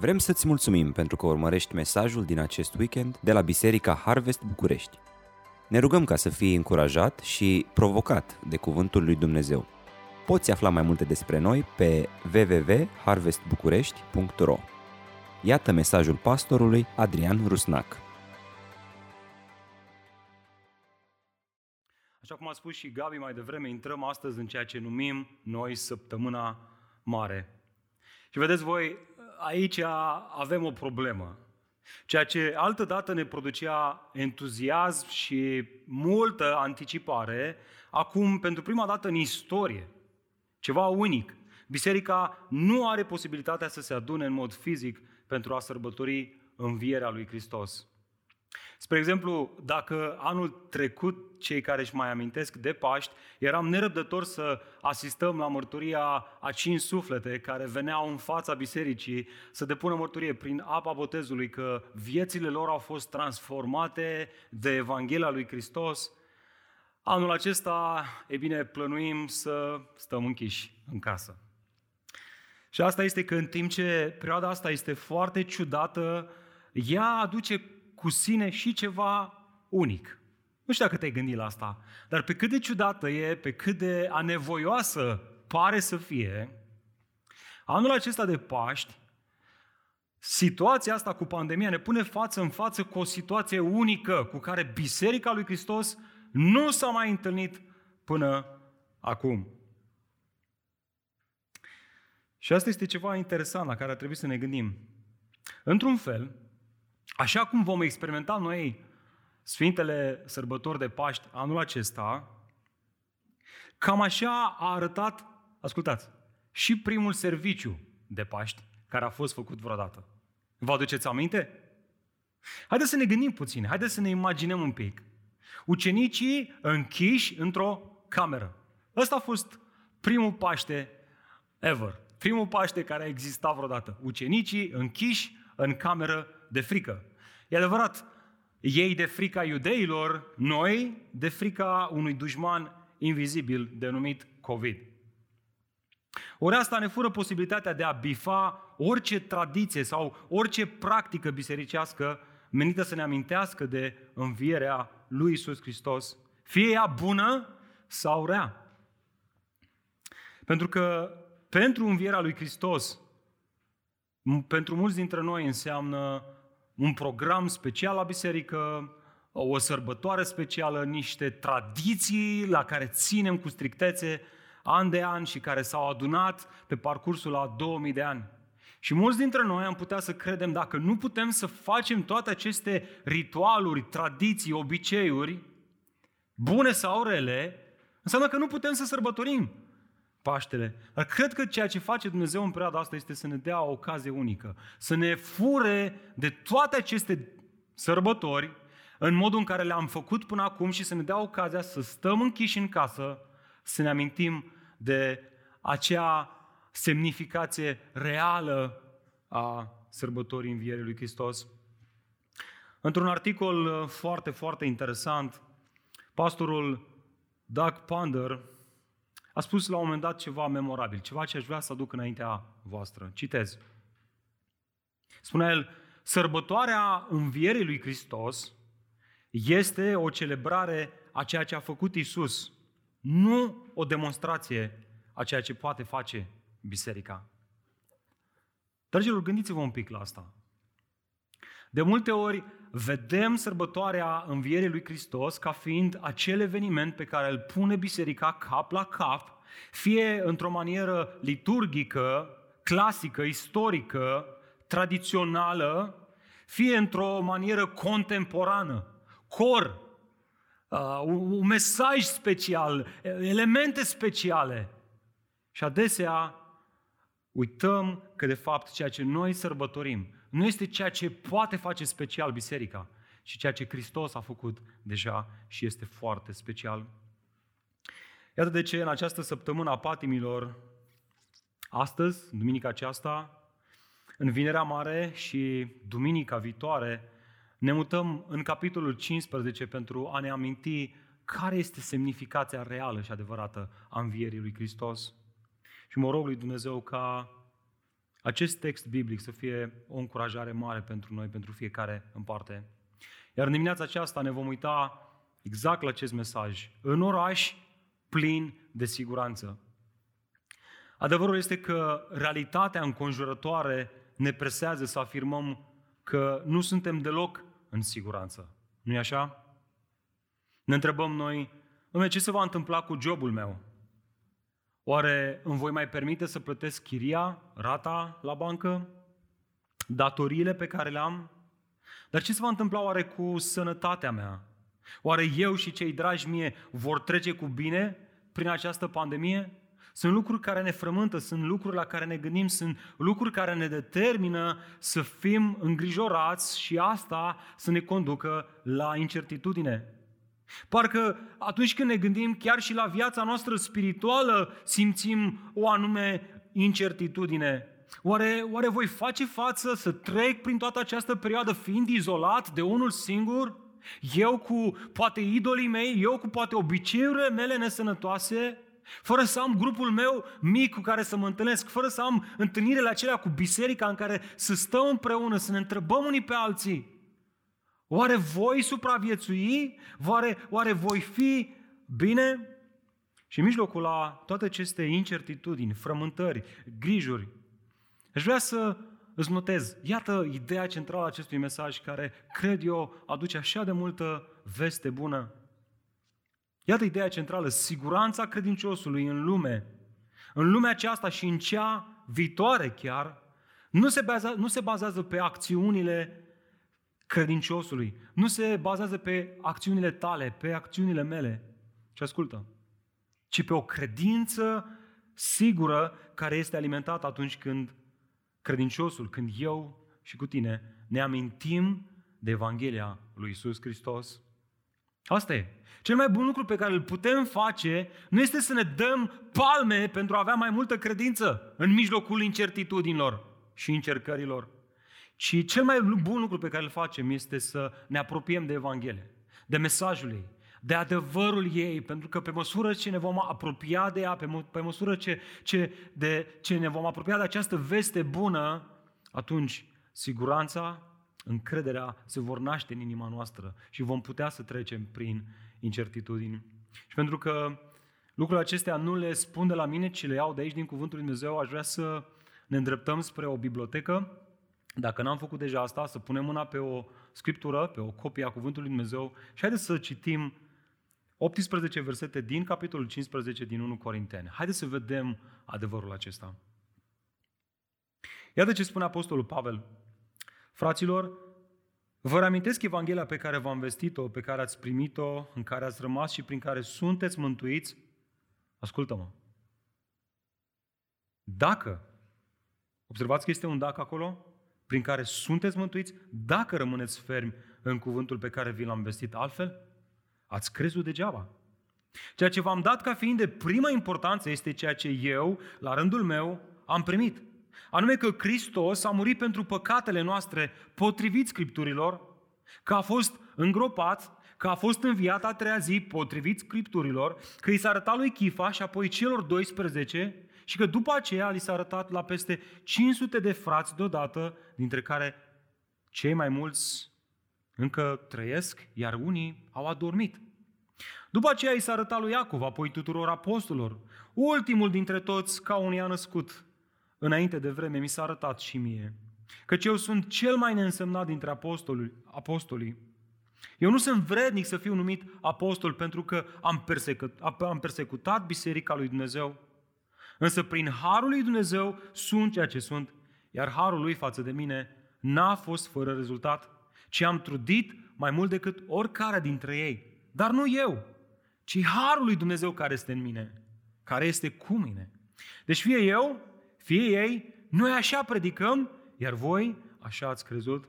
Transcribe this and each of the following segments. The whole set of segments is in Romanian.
Vrem să-ți mulțumim pentru că urmărești mesajul din acest weekend de la Biserica Harvest București. Ne rugăm ca să fii încurajat și provocat de Cuvântul lui Dumnezeu. Poți afla mai multe despre noi pe www.harvestbucurești.ro Iată mesajul pastorului Adrian Rusnac. Așa cum a spus și Gabi mai devreme, intrăm astăzi în ceea ce numim noi săptămâna mare. Și vedeți voi, aici avem o problemă. Ceea ce altădată ne producea entuziasm și multă anticipare, acum, pentru prima dată în istorie, ceva unic. Biserica nu are posibilitatea să se adune în mod fizic pentru a sărbători învierea lui Hristos. Spre exemplu, dacă anul trecut, cei care își mai amintesc de Paști, eram nerăbdător să asistăm la mărturia a cinci suflete care veneau în fața bisericii să depună mărturie prin apa botezului că viețile lor au fost transformate de Evanghelia lui Hristos, anul acesta, e bine, plănuim să stăm închiși în casă. Și asta este că în timp ce perioada asta este foarte ciudată, ea aduce cu sine și ceva unic. Nu știu dacă te-ai gândit la asta, dar pe cât de ciudată e, pe cât de anevoioasă pare să fie, anul acesta de Paști, situația asta cu pandemia ne pune față în față cu o situație unică cu care Biserica lui Hristos nu s-a mai întâlnit până acum. Și asta este ceva interesant la care ar trebui să ne gândim. Într-un fel, Așa cum vom experimenta noi Sfintele Sărbători de Paști anul acesta, cam așa a arătat, ascultați, și primul serviciu de Paști care a fost făcut vreodată. Vă aduceți aminte? Haideți să ne gândim puțin, haideți să ne imaginăm un pic. Ucenicii închiși într-o cameră. Ăsta a fost primul Paște ever. Primul Paște care a existat vreodată. Ucenicii închiși în cameră de frică. E adevărat, ei de frica iudeilor, noi de frica unui dușman invizibil denumit COVID. Ori asta ne fură posibilitatea de a bifa orice tradiție sau orice practică bisericească menită să ne amintească de învierea lui Isus Hristos, fie ea bună sau rea. Pentru că pentru învierea lui Hristos, pentru mulți dintre noi înseamnă un program special la biserică, o sărbătoare specială, niște tradiții la care ținem cu strictețe an de an și care s-au adunat pe parcursul a 2000 de ani. Și mulți dintre noi am putea să credem dacă nu putem să facem toate aceste ritualuri, tradiții, obiceiuri, bune sau rele, înseamnă că nu putem să sărbătorim. Paștele. Dar cred că ceea ce face Dumnezeu în perioada asta este să ne dea o ocazie unică, să ne fure de toate aceste sărbători în modul în care le-am făcut până acum și să ne dea ocazia să stăm închiși în casă, să ne amintim de acea semnificație reală a sărbătorii învierii lui Hristos. Într-un articol foarte, foarte interesant, pastorul Doug Ponder a spus la un moment dat ceva memorabil, ceva ce aș vrea să aduc înaintea voastră. Citez. Spunea el, sărbătoarea învierii lui Hristos este o celebrare a ceea ce a făcut Isus, nu o demonstrație a ceea ce poate face biserica. Dragilor, gândiți-vă un pic la asta. De multe ori vedem sărbătoarea învierii lui Hristos ca fiind acel eveniment pe care îl pune biserica cap la cap, fie într-o manieră liturgică, clasică, istorică, tradițională, fie într-o manieră contemporană, cor, uh, un mesaj special, elemente speciale. Și adesea uităm că de fapt ceea ce noi sărbătorim nu este ceea ce poate face special biserica, ci ceea ce Hristos a făcut deja și este foarte special. Iată de ce în această săptămână a patimilor, astăzi, duminica aceasta, în Vinerea Mare și duminica viitoare, ne mutăm în capitolul 15 pentru a ne aminti care este semnificația reală și adevărată a învierii lui Hristos. Și mă rog lui Dumnezeu ca acest text biblic să fie o încurajare mare pentru noi, pentru fiecare în parte. Iar în dimineața aceasta ne vom uita exact la acest mesaj. În oraș plin de siguranță. Adevărul este că realitatea înconjurătoare ne presează să afirmăm că nu suntem deloc în siguranță. nu e așa? Ne întrebăm noi, Dom'le, ce se va întâmpla cu jobul meu? Oare îmi voi mai permite să plătesc chiria, rata la bancă, datoriile pe care le am? Dar ce se va întâmpla oare cu sănătatea mea? Oare eu și cei dragi mie vor trece cu bine prin această pandemie? Sunt lucruri care ne frământă, sunt lucruri la care ne gândim, sunt lucruri care ne determină să fim îngrijorați și asta să ne conducă la incertitudine. Parcă atunci când ne gândim chiar și la viața noastră spirituală, simțim o anume incertitudine. Oare, oare voi face față să trec prin toată această perioadă fiind izolat de unul singur? Eu cu poate idolii mei, eu cu poate obiceiurile mele nesănătoase? Fără să am grupul meu mic cu care să mă întâlnesc, fără să am întâlnirile acelea cu biserica în care să stăm împreună, să ne întrebăm unii pe alții. Oare voi supraviețui? Oare, oare voi fi bine? Și în mijlocul la toate aceste incertitudini, frământări, grijuri, aș vrea să îți notez, iată ideea centrală a acestui mesaj care, cred eu, aduce așa de multă veste bună. Iată ideea centrală, siguranța credinciosului în lume, în lumea aceasta și în cea viitoare chiar, nu se, bazează, nu se bazează pe acțiunile credinciosului. Nu se bazează pe acțiunile tale, pe acțiunile mele. Și ascultă. Ci pe o credință sigură care este alimentată atunci când credinciosul, când eu și cu tine ne amintim de Evanghelia lui Isus Hristos. Asta e. Cel mai bun lucru pe care îl putem face nu este să ne dăm palme pentru a avea mai multă credință în mijlocul incertitudinilor și încercărilor ci cel mai bun lucru pe care îl facem este să ne apropiem de Evanghelie, de mesajul ei, de adevărul ei, pentru că pe măsură ce ne vom apropia de ea, pe, mă, pe măsură ce, ce, de, ce ne vom apropia de această veste bună, atunci siguranța, încrederea se vor naște în inima noastră și vom putea să trecem prin incertitudini. Și pentru că lucrurile acestea nu le spun de la mine, ci le iau de aici din Cuvântul Lui Dumnezeu, aș vrea să ne îndreptăm spre o bibliotecă dacă n-am făcut deja asta, să punem mâna pe o scriptură, pe o copie a Cuvântului Dumnezeu și haideți să citim 18 versete din capitolul 15 din 1 Corinteni. Haideți să vedem adevărul acesta. Iată ce spune Apostolul Pavel. Fraților, vă reamintesc Evanghelia pe care v-am vestit-o, pe care ați primit-o, în care ați rămas și prin care sunteți mântuiți? Ascultă-mă. Dacă, observați că este un dacă acolo, prin care sunteți mântuiți dacă rămâneți fermi în cuvântul pe care vi l-am vestit. Altfel, ați crezut degeaba. Ceea ce v-am dat ca fiind de prima importanță este ceea ce eu, la rândul meu, am primit. Anume că Hristos a murit pentru păcatele noastre potrivit Scripturilor, că a fost îngropat, că a fost înviat a treia zi potrivit Scripturilor, că i s-a arătat lui Chifa și apoi celor 12 și că după aceea li s-a arătat la peste 500 de frați deodată, dintre care cei mai mulți încă trăiesc, iar unii au adormit. După aceea i s-a arătat lui Iacov, apoi tuturor apostolilor. Ultimul dintre toți, ca unii a născut. Înainte de vreme mi s-a arătat și mie. Căci eu sunt cel mai neînsemnat dintre apostolii. apostolii. Eu nu sunt vrednic să fiu numit apostol pentru că am, persecut, am persecutat Biserica lui Dumnezeu, Însă prin harul lui Dumnezeu sunt ceea ce sunt, iar harul lui față de mine n-a fost fără rezultat, ci am trudit mai mult decât oricare dintre ei. Dar nu eu, ci harul lui Dumnezeu care este în mine, care este cu mine. Deci fie eu, fie ei, noi așa predicăm, iar voi așa ați crezut.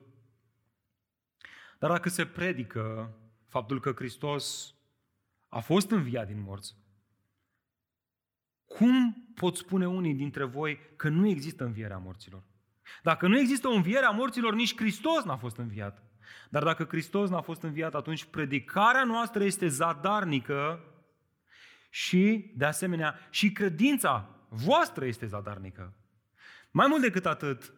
Dar dacă se predică faptul că Hristos a fost înviat din morți, cum pot spune unii dintre voi că nu există învierea morților? Dacă nu există o înviere a morților, nici Hristos n-a fost înviat. Dar dacă Hristos n-a fost înviat, atunci predicarea noastră este zadarnică și, de asemenea, și credința voastră este zadarnică. Mai mult decât atât,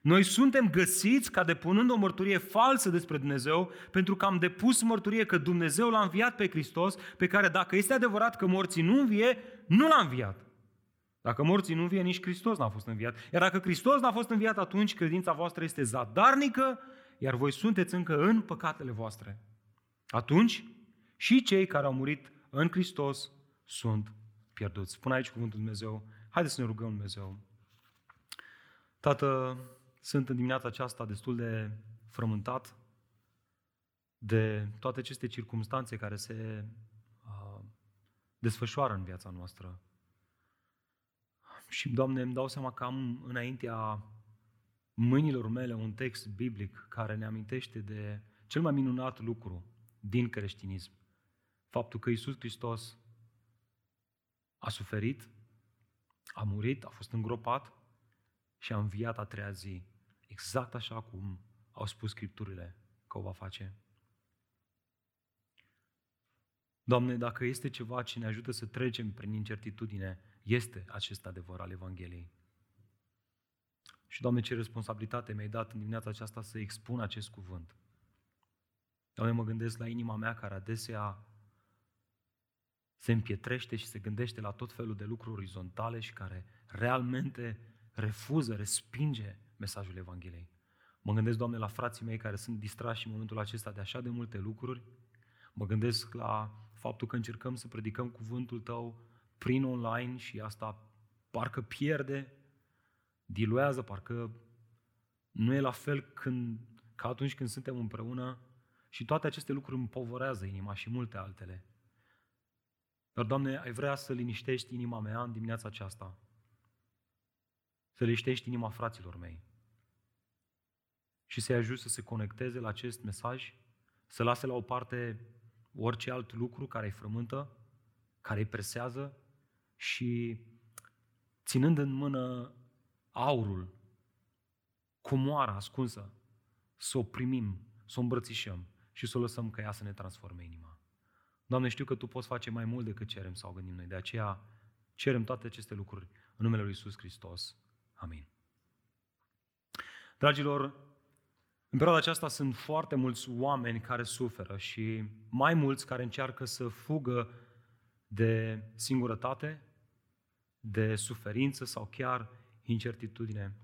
noi suntem găsiți ca depunând o mărturie falsă despre Dumnezeu pentru că am depus mărturie că Dumnezeu l-a înviat pe Hristos, pe care dacă este adevărat că morții nu învie, nu l-a înviat. Dacă morții nu învie, nici Hristos n-a fost înviat. Iar dacă Hristos n-a fost înviat, atunci credința voastră este zadarnică, iar voi sunteți încă în păcatele voastre. Atunci, și cei care au murit în Hristos sunt pierduți. Spune aici cuvântul Dumnezeu. Haideți să ne rugăm Dumnezeu. Tată, sunt în dimineața aceasta destul de frământat de toate aceste circumstanțe care se uh, desfășoară în viața noastră. Și, Doamne, îmi dau seama că am înaintea mâinilor mele un text biblic care ne amintește de cel mai minunat lucru din creștinism. Faptul că Isus Hristos a suferit, a murit, a fost îngropat și a înviat a treia zi, exact așa cum au spus Scripturile că o va face. Doamne, dacă este ceva ce ne ajută să trecem prin incertitudine, este acest adevăr al Evangheliei. Și, Doamne, ce responsabilitate mi-ai dat în dimineața aceasta să expun acest cuvânt. Doamne, mă gândesc la inima mea care adesea se împietrește și se gândește la tot felul de lucruri orizontale și care realmente refuză, respinge mesajul Evangheliei. Mă gândesc, Doamne, la frații mei care sunt distrași în momentul acesta de așa de multe lucruri. Mă gândesc la faptul că încercăm să predicăm cuvântul Tău prin online și asta parcă pierde, diluează, parcă nu e la fel când, ca atunci când suntem împreună și toate aceste lucruri împovorează inima și multe altele. Dar, Doamne, ai vrea să liniștești inima mea în dimineața aceasta. Să liniștești inima fraților mei. Și să-i ajut să se conecteze la acest mesaj, să lase la o parte orice alt lucru care îi frământă, care îi presează și ținând în mână aurul, comoara ascunsă, să o primim, să o îmbrățișăm și să o lăsăm ca ea să ne transforme inima. Doamne, știu că Tu poți face mai mult decât cerem sau gândim noi, de aceea cerem toate aceste lucruri în numele Lui Iisus Hristos. Amin. Dragilor, în perioada aceasta sunt foarte mulți oameni care suferă și mai mulți care încearcă să fugă de singurătate, de suferință sau chiar incertitudine.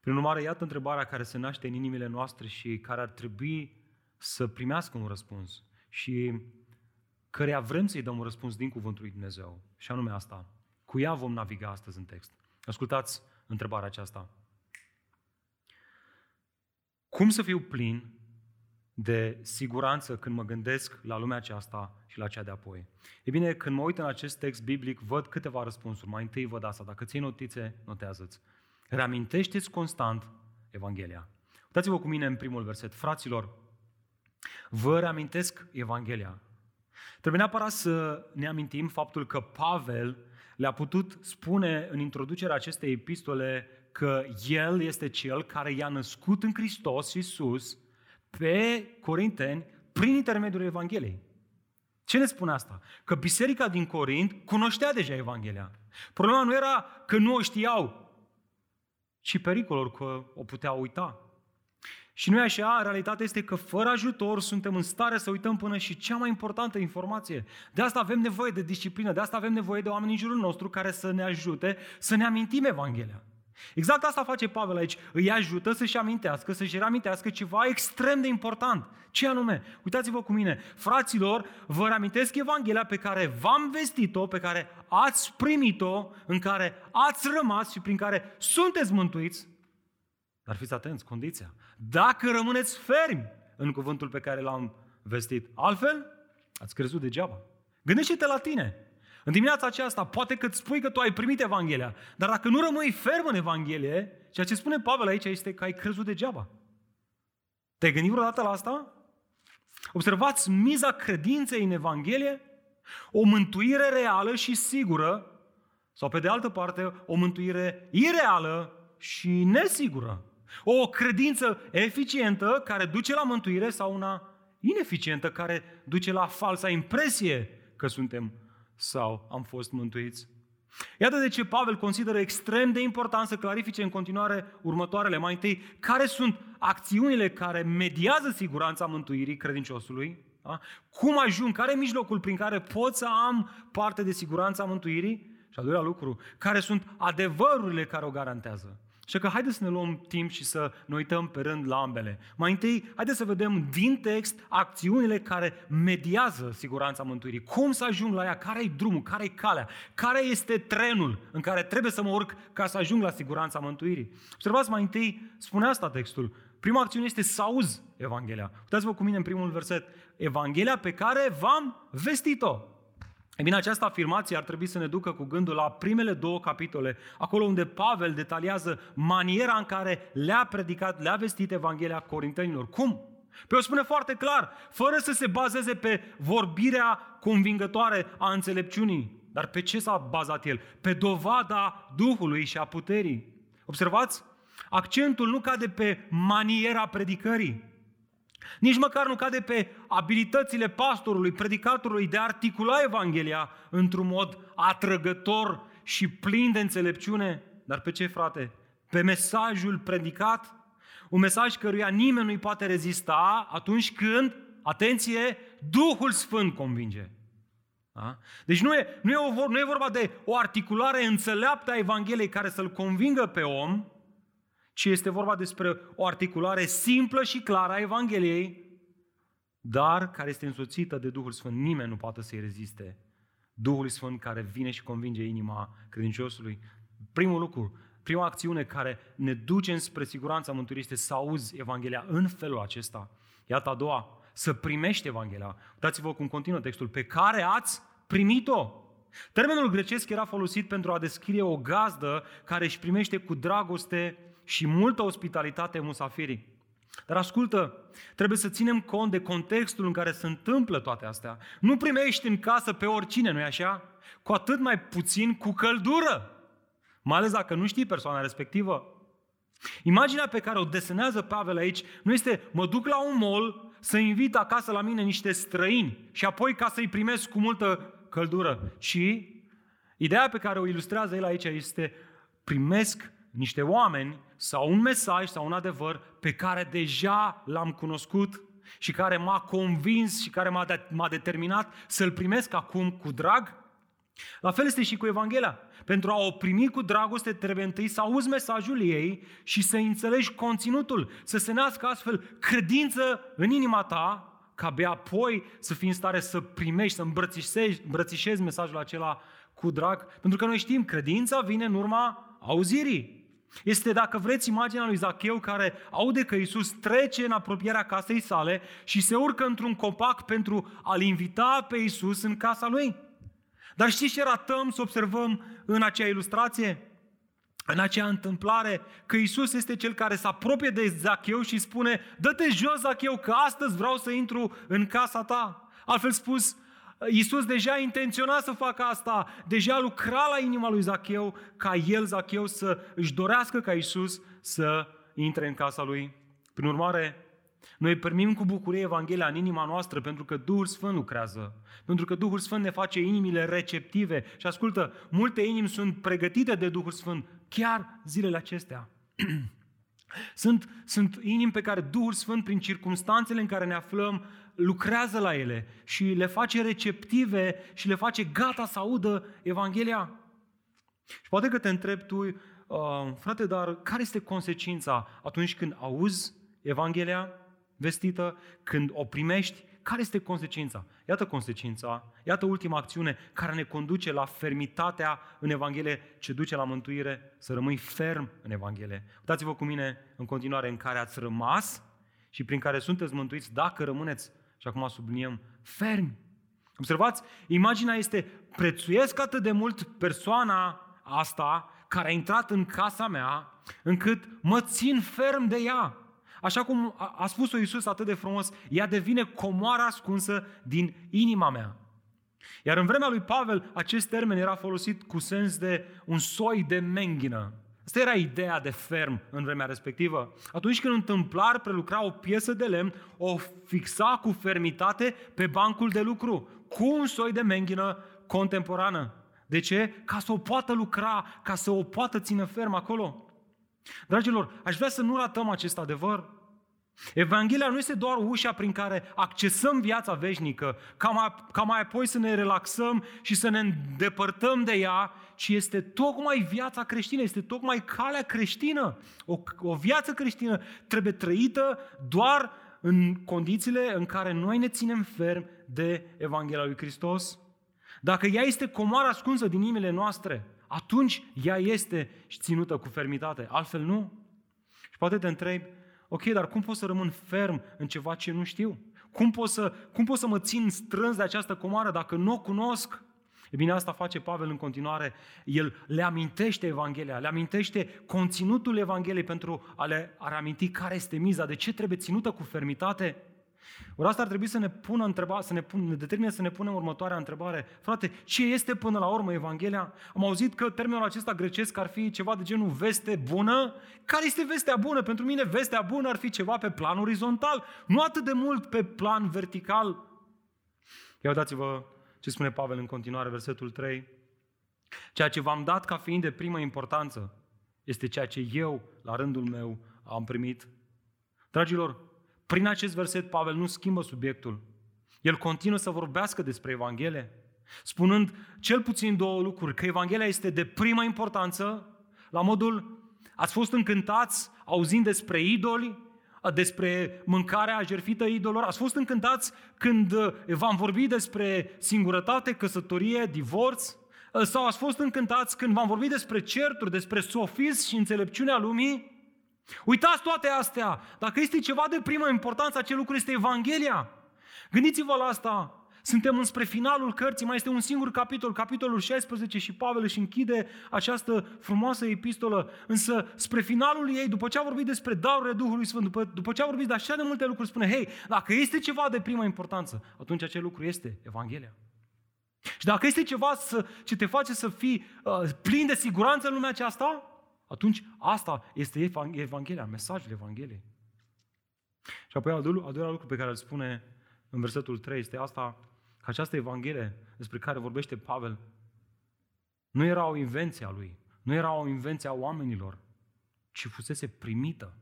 Prin urmare, iată întrebarea care se naște în inimile noastre și care ar trebui să primească un răspuns și căreia vrem să-i dăm un răspuns din Cuvântul lui Dumnezeu. Și anume asta. Cu ea vom naviga astăzi în text. Ascultați întrebarea aceasta. Cum să fiu plin de siguranță când mă gândesc la lumea aceasta și la cea de apoi? E bine, când mă uit în acest text biblic, văd câteva răspunsuri. Mai întâi văd asta. Dacă ții notițe, notează-ți. Reamintește-ți constant Evanghelia. Uitați-vă cu mine în primul verset. Fraților, vă reamintesc Evanghelia. Trebuie neapărat să ne amintim faptul că Pavel le-a putut spune în introducerea acestei epistole că El este Cel care i-a născut în Hristos Iisus pe Corinteni prin intermediul Evangheliei. Ce ne spune asta? Că biserica din Corint cunoștea deja Evanghelia. Problema nu era că nu o știau, ci pericolul că o puteau uita. Și nu e așa, realitatea este că fără ajutor suntem în stare să uităm până și cea mai importantă informație. De asta avem nevoie de disciplină, de asta avem nevoie de oameni în jurul nostru care să ne ajute să ne amintim Evanghelia. Exact asta face Pavel aici. Îi ajută să-și amintească, să-și reamintească ceva extrem de important. Ce anume? Uitați-vă cu mine. Fraților, vă reamintesc Evanghelia pe care v-am vestit-o, pe care ați primit-o, în care ați rămas și prin care sunteți mântuiți. Dar fiți atenți, condiția. Dacă rămâneți fermi în cuvântul pe care l-am vestit, altfel, ați crezut degeaba. Gândește-te la tine. În dimineața aceasta, poate că îți spui că tu ai primit Evanghelia, dar dacă nu rămâi ferm în Evanghelie, ceea ce spune Pavel aici este că ai crezut degeaba. Te-ai gândit vreodată la asta? Observați miza credinței în Evanghelie, o mântuire reală și sigură, sau pe de altă parte, o mântuire ireală și nesigură. O credință eficientă care duce la mântuire sau una ineficientă care duce la falsa impresie că suntem sau am fost mântuiți. Iată de ce Pavel consideră extrem de important să clarifice în continuare următoarele. Mai întâi, care sunt acțiunile care mediază siguranța mântuirii credinciosului? Da? Cum ajung? Care e mijlocul prin care pot să am parte de siguranța mântuirii? Și al doilea lucru, care sunt adevărurile care o garantează? Și că haideți să ne luăm timp și să ne uităm pe rând la ambele. Mai întâi, haideți să vedem din text acțiunile care mediază siguranța mântuirii. Cum să ajung la ea? Care e drumul? Care e calea? Care este trenul în care trebuie să mă urc ca să ajung la siguranța mântuirii? Observați mai întâi, spune asta textul. Prima acțiune este să auzi Evanghelia. Uitați-vă cu mine în primul verset. Evanghelia pe care v-am vestit-o. E bine, această afirmație ar trebui să ne ducă cu gândul la primele două capitole, acolo unde Pavel detaliază maniera în care le-a predicat, le-a vestit Evanghelia Corintenilor. Cum? Pe o spune foarte clar, fără să se bazeze pe vorbirea convingătoare a înțelepciunii. Dar pe ce s-a bazat el? Pe dovada Duhului și a puterii. Observați? Accentul nu cade pe maniera predicării, nici măcar nu cade pe abilitățile pastorului, predicatorului de a articula Evanghelia într-un mod atrăgător și plin de înțelepciune. Dar pe ce, frate? Pe mesajul predicat? Un mesaj căruia nimeni nu-i poate rezista atunci când, atenție, Duhul Sfânt convinge. Da? Deci nu e, nu, e o, nu e vorba de o articulare înțeleaptă a Evangheliei care să-l convingă pe om, ci este vorba despre o articulare simplă și clară a Evangheliei, dar care este însoțită de Duhul Sfânt. Nimeni nu poate să-i reziste. Duhul Sfânt care vine și convinge inima credinciosului. Primul lucru, prima acțiune care ne duce înspre siguranța mântuirii este să auzi Evanghelia în felul acesta. Iată a doua, să primești Evanghelia. Uitați-vă cum continuă textul. Pe care ați primit-o. Termenul grecesc era folosit pentru a descrie o gazdă care își primește cu dragoste și multă ospitalitate musafirii. Dar ascultă, trebuie să ținem cont de contextul în care se întâmplă toate astea. Nu primești în casă pe oricine, nu-i așa? Cu atât mai puțin cu căldură. Mai ales dacă nu știi persoana respectivă. Imaginea pe care o desenează Pavel aici nu este mă duc la un mall să invit acasă la mine niște străini și apoi ca să-i primesc cu multă căldură. ci ideea pe care o ilustrează el aici este primesc niște oameni sau un mesaj sau un adevăr pe care deja l-am cunoscut și care m-a convins și care m-a, de- m-a determinat să-l primesc acum cu drag? La fel este și cu Evanghelia. Pentru a o primi cu dragoste trebuie întâi să auzi mesajul ei și să înțelegi conținutul, să se nască astfel credință în inima ta, ca abia apoi să fii în stare să primești, să îmbrățișezi, îmbrățișezi mesajul acela cu drag. Pentru că noi știm, credința vine în urma auzirii. Este, dacă vreți, imaginea lui Zacheu care aude că Iisus trece în apropierea casei sale și se urcă într-un copac pentru a-L invita pe Iisus în casa lui. Dar știți ce ratăm să observăm în acea ilustrație? În acea întâmplare că Iisus este cel care se apropie de Zacheu și spune Dă-te jos, Zacheu, că astăzi vreau să intru în casa ta. Altfel spus, Iisus deja intenționa să facă asta, deja lucra la inima lui Zacheu ca el, Zacheu, să își dorească ca Iisus să intre în casa lui. Prin urmare, noi primim cu bucurie Evanghelia în inima noastră pentru că Duhul Sfânt lucrează, pentru că Duhul Sfânt ne face inimile receptive. Și ascultă, multe inimi sunt pregătite de Duhul Sfânt chiar zilele acestea. Sunt, sunt inimi pe care Duhul Sfânt, prin circunstanțele în care ne aflăm, lucrează la ele și le face receptive și le face gata să audă Evanghelia. Și poate că te întrebi tu, uh, frate, dar care este consecința atunci când auzi Evanghelia vestită, când o primești, care este consecința? Iată consecința, iată ultima acțiune care ne conduce la fermitatea în Evanghelie ce duce la mântuire, să rămâi ferm în Evanghelie. Uitați-vă cu mine în continuare în care ați rămas și prin care sunteți mântuiți dacă rămâneți și acum subliniem, fermi. Observați, imaginea este, prețuiesc atât de mult persoana asta care a intrat în casa mea, încât mă țin ferm de ea. Așa cum a spus-o Iisus atât de frumos, ea devine comoara ascunsă din inima mea. Iar în vremea lui Pavel, acest termen era folosit cu sens de un soi de menghină. Asta era ideea de ferm în vremea respectivă. Atunci când un tâmplar prelucra o piesă de lemn, o fixa cu fermitate pe bancul de lucru, cu un soi de menghină contemporană. De ce? Ca să o poată lucra, ca să o poată ține ferm acolo. Dragilor, aș vrea să nu ratăm acest adevăr. Evanghelia nu este doar ușa prin care accesăm viața veșnică, ca mai, ca mai apoi să ne relaxăm și să ne îndepărtăm de ea, ci este tocmai viața creștină, este tocmai calea creștină. O, o viață creștină trebuie trăită doar în condițiile în care noi ne ținem ferm de Evanghelia lui Hristos. Dacă ea este comoara ascunsă din inimile noastre, atunci ea este ținută cu fermitate, altfel nu. Și poate te întrebi, ok, dar cum pot să rămân ferm în ceva ce nu știu? Cum pot să, cum pot să mă țin strâns de această comoară dacă nu o cunosc? E bine, asta face Pavel în continuare. El le amintește Evanghelia, le amintește conținutul Evangheliei pentru a le a reaminti care este miza, de ce trebuie ținută cu fermitate. Ori asta ar trebui să ne pună întreba, să ne, pun, ne determine să ne punem următoarea întrebare. Frate, ce este până la urmă Evanghelia? Am auzit că termenul acesta grecesc ar fi ceva de genul veste bună. Care este vestea bună? Pentru mine vestea bună ar fi ceva pe plan orizontal, nu atât de mult pe plan vertical. Ia uitați-vă ce spune Pavel în continuare, versetul 3. Ceea ce v-am dat ca fiind de primă importanță este ceea ce eu, la rândul meu, am primit. Dragilor, prin acest verset, Pavel nu schimbă subiectul. El continuă să vorbească despre Evanghelie, spunând cel puțin două lucruri. Că Evanghelia este de prima importanță, la modul, ați fost încântați auzind despre idoli, despre mâncarea jerfită idolor, ați fost încântați când v-am vorbit despre singurătate, căsătorie, divorț, sau ați fost încântați când v-am vorbit despre certuri, despre sofism și înțelepciunea lumii? Uitați toate astea. Dacă este ceva de primă importanță, acel lucru este Evanghelia. Gândiți-vă la asta. Suntem înspre finalul cărții, mai este un singur capitol, capitolul 16 și Pavel își închide această frumoasă epistolă, însă spre finalul ei, după ce a vorbit despre darurile Duhului Sfânt, după, după ce a vorbit de așa de multe lucruri, spune, hei, dacă este ceva de primă importanță, atunci acel lucru este Evanghelia. Și dacă este ceva să, ce te face să fii uh, plin de siguranță în lumea aceasta, atunci asta este Evanghelia, mesajul Evangheliei. Și apoi al doilea, al doilea lucru pe care îl spune în versetul 3 este asta, că această Evanghelie despre care vorbește Pavel nu era o invenție a lui, nu era o invenție a oamenilor, ci fusese primită.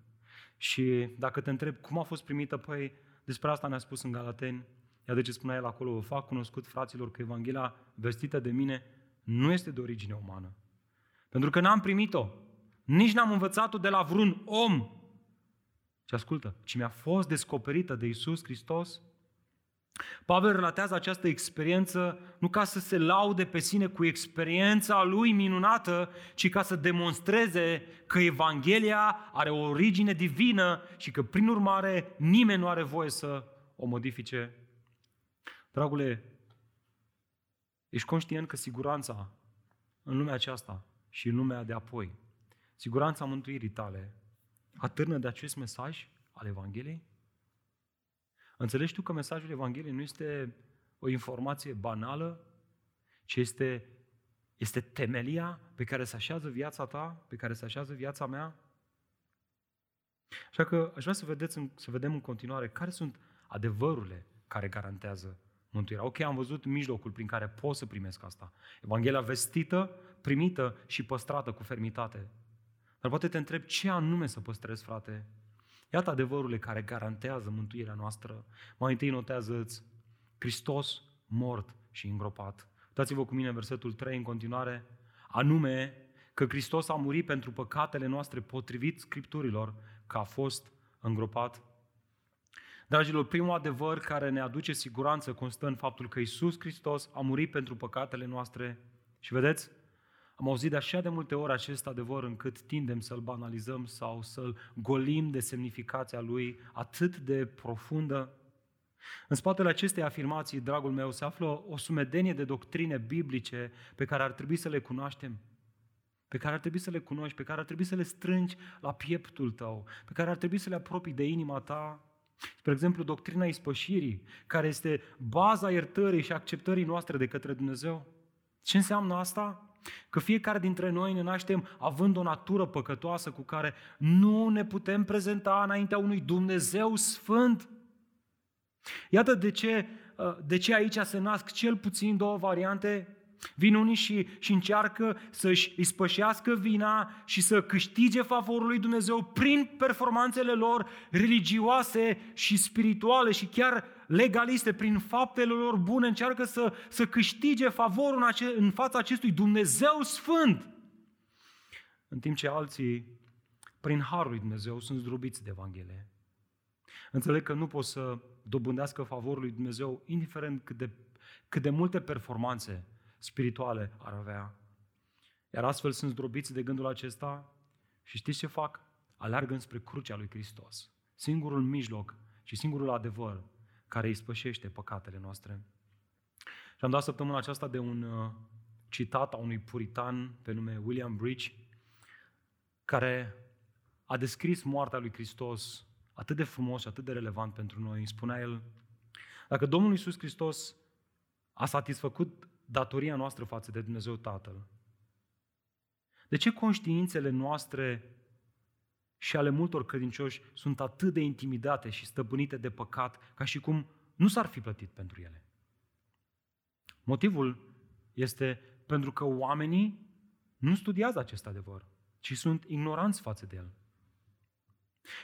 Și dacă te întreb cum a fost primită, păi despre asta ne-a spus în Galateni, iar de ce spunea el acolo, vă fac cunoscut fraților că Evanghelia vestită de mine nu este de origine umană. Pentru că n-am primit-o nici n-am învățat-o de la vreun om. Și ascultă, ci mi-a fost descoperită de Isus Hristos. Pavel relatează această experiență nu ca să se laude pe sine cu experiența lui minunată, ci ca să demonstreze că Evanghelia are o origine divină și că, prin urmare, nimeni nu are voie să o modifice. Dragule, ești conștient că siguranța în lumea aceasta și în lumea de apoi siguranța mântuirii tale, atârnă de acest mesaj al Evangheliei? Înțelegi tu că mesajul Evangheliei nu este o informație banală, ci este, este temelia pe care se așează viața ta, pe care se așează viața mea? Așa că aș vrea să, vedeți, să vedem în continuare care sunt adevărurile care garantează mântuirea. Ok, am văzut mijlocul prin care pot să primesc asta. Evanghelia vestită, primită și păstrată cu fermitate. Dar poate te întreb ce anume să păstrezi, frate. Iată adevărurile care garantează mântuirea noastră. Mai întâi notează-ți Hristos mort și îngropat. Dați-vă cu mine versetul 3 în continuare. Anume că Hristos a murit pentru păcatele noastre potrivit Scripturilor, că a fost îngropat. Dragilor, primul adevăr care ne aduce siguranță constă în faptul că Isus Hristos a murit pentru păcatele noastre. Și vedeți, am auzit de așa de multe ori acest adevăr încât tindem să-l banalizăm sau să-l golim de semnificația lui atât de profundă. În spatele acestei afirmații, dragul meu, se află o sumedenie de doctrine biblice pe care ar trebui să le cunoaștem, pe care ar trebui să le cunoști, pe care ar trebui să le strângi la pieptul tău, pe care ar trebui să le apropii de inima ta. Spre exemplu, doctrina ispășirii, care este baza iertării și acceptării noastre de către Dumnezeu. Ce înseamnă asta? Că fiecare dintre noi ne naștem având o natură păcătoasă cu care nu ne putem prezenta înaintea unui Dumnezeu sfânt. Iată de ce, uh, de ce aici se nasc cel puțin două variante Vin unii și, și încearcă să-și ispășească vina și să câștige favorul lui Dumnezeu prin performanțele lor religioase și spirituale și chiar legaliste, prin faptele lor bune, încearcă să, să câștige favorul în, ace, în fața acestui Dumnezeu Sfânt. În timp ce alții, prin Harul lui Dumnezeu, sunt zdrobiți de Evanghelie. Înțeleg că nu pot să dobândească favorul lui Dumnezeu, indiferent cât de, cât de multe performanțe spirituale ar avea. Iar astfel sunt zdrobiți de gândul acesta și știți ce fac? Alergă spre crucea lui Hristos. Singurul mijloc și singurul adevăr care îi spășește păcatele noastre. Și am dat săptămâna aceasta de un uh, citat a unui puritan pe nume William Bridge, care a descris moartea lui Hristos atât de frumos și atât de relevant pentru noi. Îi spunea el, dacă Domnul Iisus Hristos a satisfăcut datoria noastră față de Dumnezeu Tatăl, de ce conștiințele noastre și ale multor credincioși sunt atât de intimidate și stăpânite de păcat, ca și cum nu s-ar fi plătit pentru ele? Motivul este pentru că oamenii nu studiază acest adevăr, ci sunt ignoranți față de el.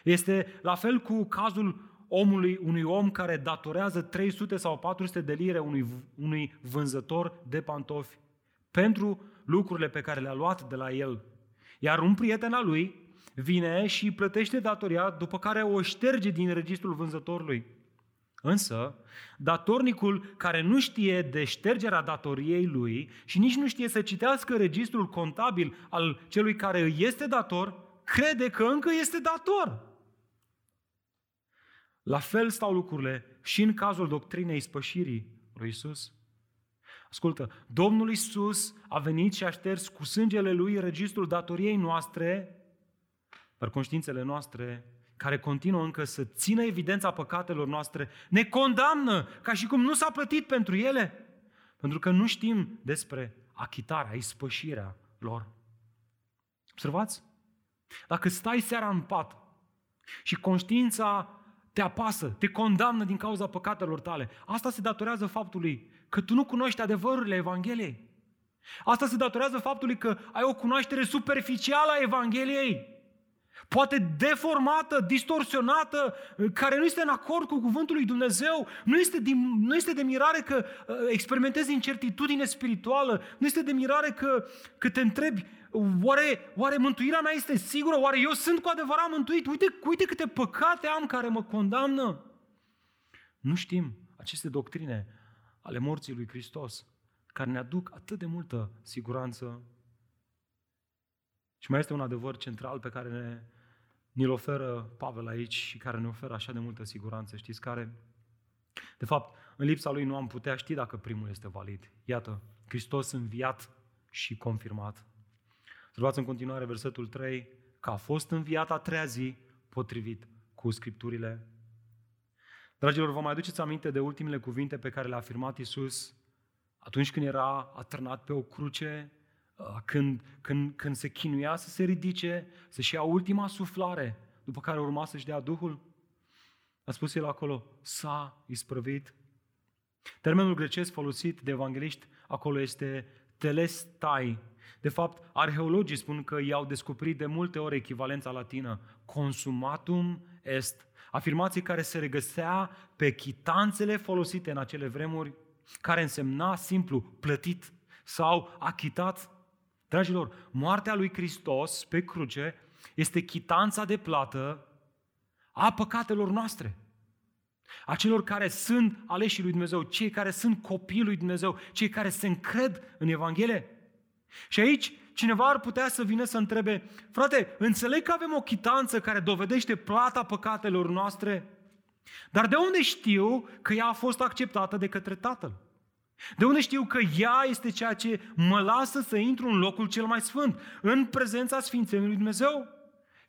Este la fel cu cazul omului, unui om care datorează 300 sau 400 de lire unui, unui vânzător de pantofi pentru lucrurile pe care le-a luat de la el. Iar un prieten al lui vine și plătește datoria, după care o șterge din registrul vânzătorului. Însă, datornicul care nu știe de ștergerea datoriei lui și nici nu știe să citească registrul contabil al celui care îi este dator, crede că încă este dator. La fel stau lucrurile și în cazul doctrinei spășirii lui Isus. Ascultă, Domnul Isus a venit și a șters cu sângele Lui registrul datoriei noastre, dar conștiințele noastre, care continuă încă să țină evidența păcatelor noastre, ne condamnă ca și cum nu s-a plătit pentru ele, pentru că nu știm despre achitarea, ispășirea lor. Observați? Dacă stai seara în pat și conștiința te apasă, te condamnă din cauza păcatelor tale. Asta se datorează faptului că tu nu cunoști adevărurile Evangheliei. Asta se datorează faptului că ai o cunoaștere superficială a Evangheliei. Poate deformată, distorsionată, care nu este în acord cu cuvântul lui Dumnezeu. Nu este, de, nu este de mirare că uh, experimentezi incertitudine spirituală. Nu este de mirare că, că te întrebi Oare, oare mântuirea mea este sigură? Oare eu sunt cu adevărat mântuit? Uite, uite câte păcate am care mă condamnă. Nu știm aceste doctrine ale morții lui Hristos, care ne aduc atât de multă siguranță. Și mai este un adevăr central pe care ne, ne-l oferă Pavel aici și care ne oferă așa de multă siguranță. Știți care? De fapt, în lipsa lui nu am putea ști dacă primul este valid. Iată, Hristos înviat și confirmat. Luați în continuare versetul 3, că a fost înviat a treia zi potrivit cu Scripturile. Dragilor, vă mai aduceți aminte de ultimele cuvinte pe care le-a afirmat Isus atunci când era atârnat pe o cruce, uh, când, când, când se chinuia să se ridice, să-și ia ultima suflare, după care urma să-și dea Duhul? A spus el acolo, s-a isprăvit. Termenul grecesc folosit de evangeliști acolo este telestai, de fapt, arheologii spun că i-au descoperit de multe ori echivalența latină, consumatum est, afirmație care se regăsea pe chitanțele folosite în acele vremuri, care însemna simplu plătit sau achitat. Dragilor, moartea lui Hristos pe cruce este chitanța de plată a păcatelor noastre. A celor care sunt aleșii lui Dumnezeu, cei care sunt copiii lui Dumnezeu, cei care se încred în Evanghelie. Și aici cineva ar putea să vină să întrebe, frate, înțeleg că avem o chitanță care dovedește plata păcatelor noastre, dar de unde știu că ea a fost acceptată de către Tatăl? De unde știu că ea este ceea ce mă lasă să intru în locul cel mai sfânt, în prezența Sfințenului lui Dumnezeu?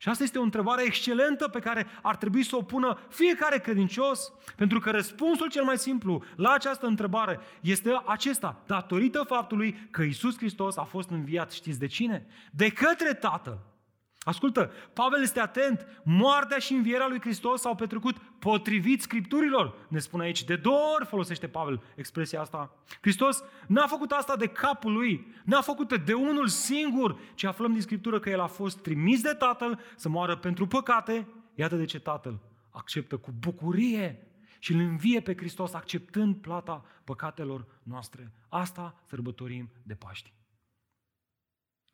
Și asta este o întrebare excelentă pe care ar trebui să o pună fiecare credincios, pentru că răspunsul cel mai simplu la această întrebare este acesta, datorită faptului că Isus Hristos a fost înviat, știți de cine? De către Tatăl. Ascultă, Pavel este atent. Moartea și învierea lui Hristos s-au petrecut potrivit Scripturilor. Ne spune aici, de două ori folosește Pavel expresia asta. Hristos n-a făcut asta de capul lui, n-a făcut de unul singur, ci aflăm din Scriptură că El a fost trimis de Tatăl să moară pentru păcate. Iată de ce Tatăl acceptă cu bucurie și îl învie pe Hristos acceptând plata păcatelor noastre. Asta sărbătorim de Paști.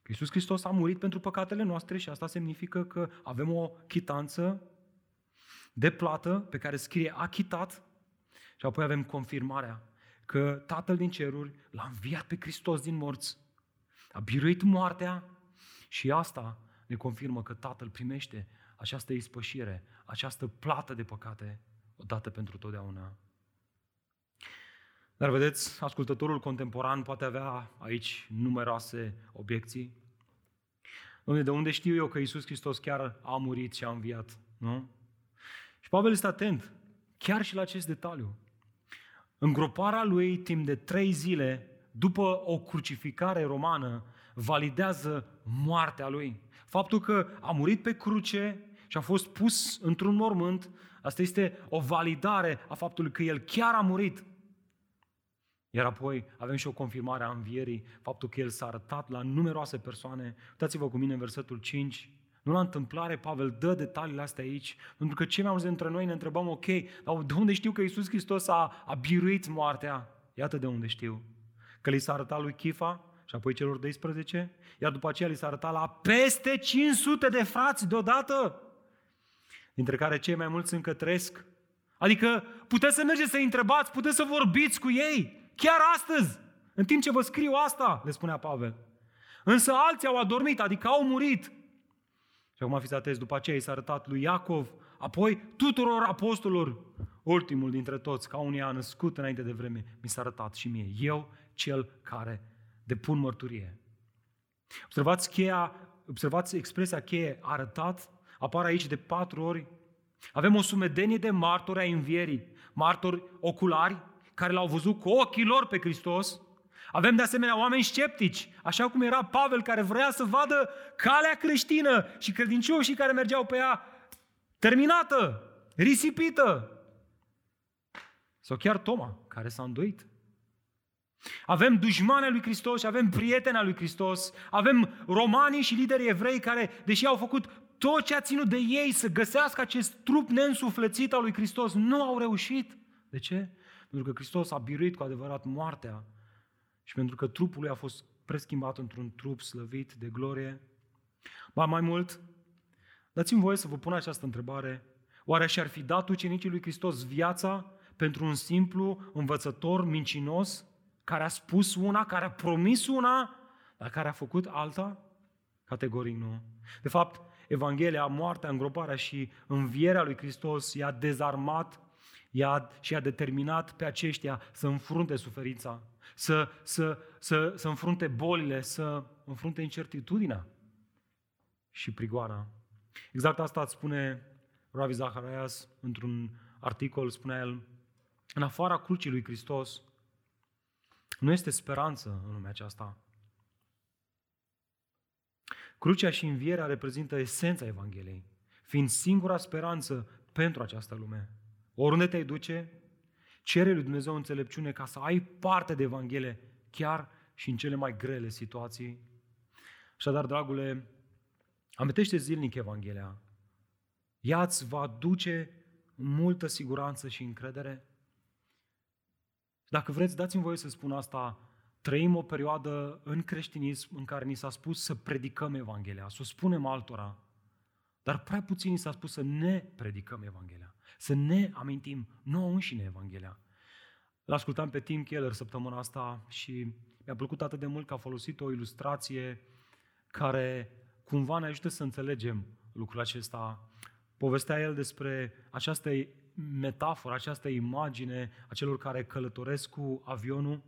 Iisus Hristos a murit pentru păcatele noastre și asta semnifică că avem o chitanță de plată pe care scrie achitat și apoi avem confirmarea că Tatăl din ceruri l-a înviat pe Hristos din morți, a biruit moartea și asta ne confirmă că Tatăl primește această ispășire, această plată de păcate odată pentru totdeauna. Dar vedeți, ascultătorul contemporan poate avea aici numeroase obiecții. Dom'le, de unde știu eu că Iisus Hristos chiar a murit și a înviat? Nu? Și Pavel este atent, chiar și la acest detaliu. Îngroparea lui timp de trei zile, după o crucificare romană, validează moartea lui. Faptul că a murit pe cruce și a fost pus într-un mormânt, asta este o validare a faptului că el chiar a murit. Iar apoi avem și o confirmare a învierii, faptul că El s-a arătat la numeroase persoane. Uitați-vă cu mine în versetul 5. Nu la întâmplare, Pavel dă detaliile astea aici, pentru că cei mai mulți dintre noi ne întrebăm, ok, dar de unde știu că Iisus Hristos a, a biruit moartea? Iată de unde știu. Că li s-a arătat lui Chifa și apoi celor 12, iar după aceea li s-a arătat la peste 500 de frați deodată, dintre care cei mai mulți încă trăiesc. Adică puteți să mergeți să-i întrebați, puteți să vorbiți cu ei, Chiar astăzi, în timp ce vă scriu asta, le spunea Pavel. Însă alții au adormit, adică au murit. Și acum fiți atenți, după aceea i s-a arătat lui Iacov, apoi tuturor apostolilor, ultimul dintre toți, ca unii a născut înainte de vreme, mi s-a arătat și mie, eu cel care depun mărturie. Observați cheia, observați expresia cheie arătat, apare aici de patru ori. Avem o sumedenie de martori ai învierii, martori oculari, care l-au văzut cu ochii lor pe Hristos. Avem de asemenea oameni sceptici, așa cum era Pavel care vrea să vadă calea creștină și credincioșii care mergeau pe ea terminată, risipită. Sau chiar Toma, care s-a îndoit. Avem dușmane lui Hristos și avem prieteni lui Hristos. Avem romanii și liderii evrei care, deși au făcut tot ce a ținut de ei să găsească acest trup neînsuflețit al lui Hristos, nu au reușit. De ce? Pentru că Hristos a biruit cu adevărat moartea și pentru că trupul lui a fost preschimbat într-un trup slăvit de glorie. Ba mai mult, dați-mi voie să vă pun această întrebare. Oare și-ar fi dat ucenicii lui Hristos viața pentru un simplu învățător mincinos care a spus una, care a promis una, dar care a făcut alta? Categoric nu. De fapt, Evanghelia, moartea, îngroparea și învierea lui Hristos i-a dezarmat i-a, și a determinat pe aceștia să înfrunte suferința, să, să, să, să înfrunte bolile, să înfrunte incertitudinea și prigoana. Exact asta îți spune Ravi Zacharias într-un articol, spunea el, în afara crucii lui Hristos nu este speranță în lumea aceasta. Crucea și învierea reprezintă esența Evangheliei, fiind singura speranță pentru această lume. Oriunde te duce, cere lui Dumnezeu înțelepciune ca să ai parte de Evanghelie chiar și în cele mai grele situații. Așadar, dragule, amintește zilnic Evanghelia. Ea îți va duce multă siguranță și încredere. Dacă vreți, dați-mi voie să spun asta, trăim o perioadă în creștinism în care ni s-a spus să predicăm Evanghelia, să o spunem altora, dar prea puțin ni s-a spus să ne predicăm Evanghelia. Să ne amintim nouă înșine Evanghelia. L-ascultam pe Tim Keller săptămâna asta și mi-a plăcut atât de mult că a folosit o ilustrație care cumva ne ajută să înțelegem lucrul acesta. Povestea el despre această metaforă, această imagine a celor care călătoresc cu avionul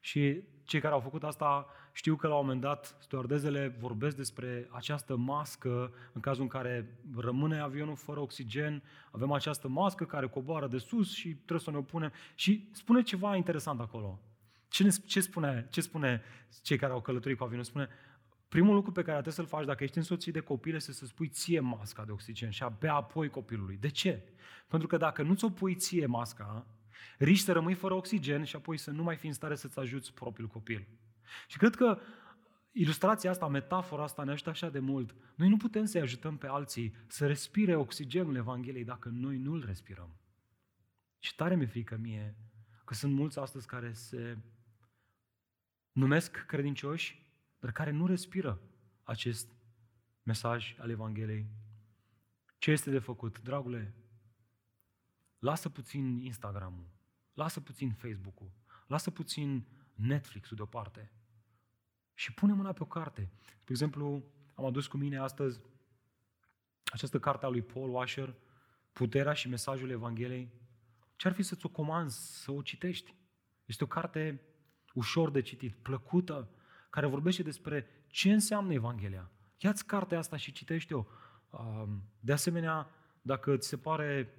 și cei care au făcut asta știu că la un moment dat stewardezele vorbesc despre această mască în cazul în care rămâne avionul fără oxigen, avem această mască care coboară de sus și trebuie să ne o punem. Și spune ceva interesant acolo. Ce, ne, ce, spune, ce spune cei care au călătorit cu avionul? Spune, primul lucru pe care trebuie să-l faci dacă ești însoțit de copil este să spui ție masca de oxigen și abia apoi copilului. De ce? Pentru că dacă nu ți-o pui ție masca, riști să rămâi fără oxigen și apoi să nu mai fii în stare să-ți ajuți propriul copil. Și cred că ilustrația asta, metafora asta ne ajută așa de mult. Noi nu putem să-i ajutăm pe alții să respire oxigenul Evangheliei dacă noi nu-l respirăm. Și tare mi-e frică mie că sunt mulți astăzi care se numesc credincioși, dar care nu respiră acest mesaj al Evangheliei. Ce este de făcut? Dragule, lasă puțin Instagram-ul, lasă puțin Facebook-ul, lasă puțin Netflix-ul deoparte și pune mâna pe o carte. De exemplu, am adus cu mine astăzi această carte a lui Paul Washer, Puterea și mesajul Evangheliei. Ce-ar fi să-ți o comanzi, să o citești? Este o carte ușor de citit, plăcută, care vorbește despre ce înseamnă Evanghelia. Ia-ți cartea asta și citește-o. De asemenea, dacă ți se pare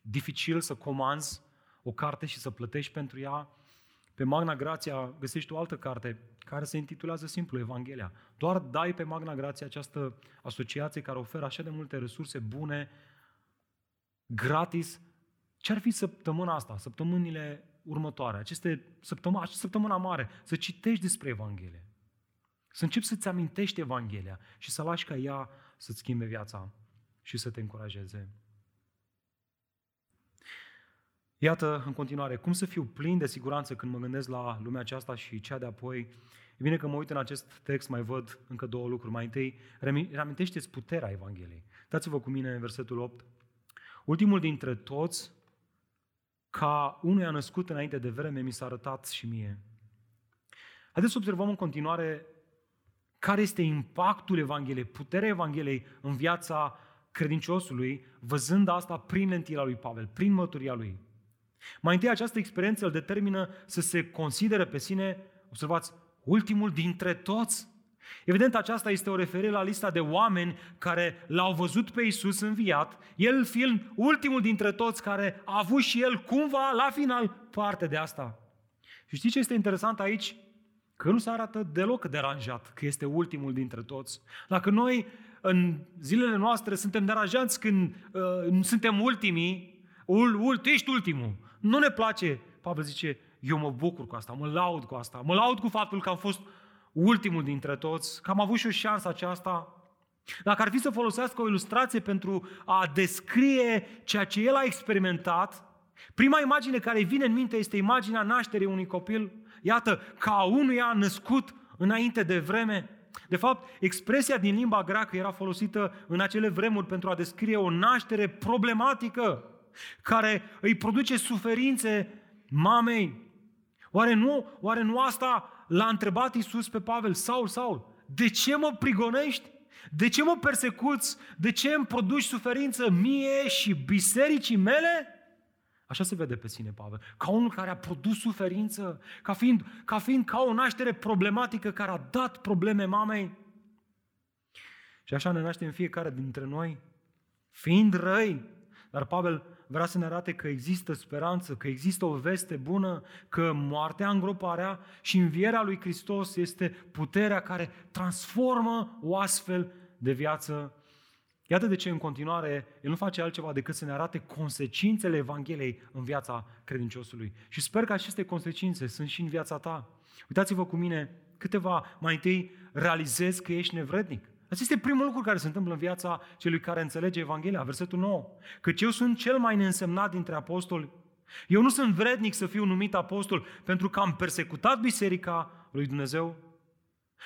dificil să comanzi o carte și să plătești pentru ea, pe Magna Grația găsești o altă carte care se intitulează simplu Evanghelia. Doar dai pe Magna Grația această asociație care oferă așa de multe resurse bune, gratis. Ce ar fi săptămâna asta, săptămânile următoare, aceste săptămâna, săptămâna mare, să citești despre Evanghelie. Să începi să-ți amintești Evanghelia și să lași ca ea să-ți schimbe viața și să te încurajeze. Iată, în continuare, cum să fiu plin de siguranță când mă gândesc la lumea aceasta și cea de apoi. E bine că mă uit în acest text, mai văd încă două lucruri. Mai întâi, reamintește-ți puterea Evangheliei. Dați-vă cu mine în versetul 8. Ultimul dintre toți, ca unuia născut înainte de vreme, mi s-a arătat și mie. Haideți să observăm în continuare care este impactul Evangheliei, puterea Evangheliei în viața credinciosului, văzând asta prin lentila lui Pavel, prin măturia lui. Mai întâi această experiență îl determină să se considere pe sine, observați, ultimul dintre toți. Evident, aceasta este o referire la lista de oameni care l-au văzut pe Isus înviat, el fiind ultimul dintre toți care a avut și el cumva, la final, parte de asta. Și știți ce este interesant aici? Că nu se arată deloc deranjat că este ultimul dintre toți. Dacă noi în zilele noastre suntem deranjați când uh, suntem ultimii, ul, ul, ești ultimul. Nu ne place, Pavel zice, eu mă bucur cu asta, mă laud cu asta, mă laud cu faptul că am fost ultimul dintre toți, că am avut și o șansă aceasta. Dacă ar fi să folosească o ilustrație pentru a descrie ceea ce el a experimentat, prima imagine care vine în minte este imaginea nașterii unui copil. Iată, ca unuia născut înainte de vreme. De fapt, expresia din limba greacă era folosită în acele vremuri pentru a descrie o naștere problematică care îi produce suferințe mamei. Oare nu, oare nu asta l-a întrebat Iisus pe Pavel? Saul, Saul, de ce mă prigonești? De ce mă persecuți? De ce îmi produci suferință mie și bisericii mele? Așa se vede pe sine Pavel. Ca unul care a produs suferință, ca fiind, ca fiind ca o naștere problematică care a dat probleme mamei. Și așa ne naștem fiecare dintre noi, fiind răi. Dar Pavel vrea să ne arate că există speranță, că există o veste bună, că moartea, îngroparea și învierea lui Hristos este puterea care transformă o astfel de viață. Iată de ce în continuare el nu face altceva decât să ne arate consecințele Evangheliei în viața credinciosului. Și sper că aceste consecințe sunt și în viața ta. Uitați-vă cu mine câteva, mai întâi realizezi că ești nevrednic. Asta este primul lucru care se întâmplă în viața celui care înțelege Evanghelia, versetul 9. Căci eu sunt cel mai neînsemnat dintre apostoli. Eu nu sunt vrednic să fiu numit apostol pentru că am persecutat biserica lui Dumnezeu.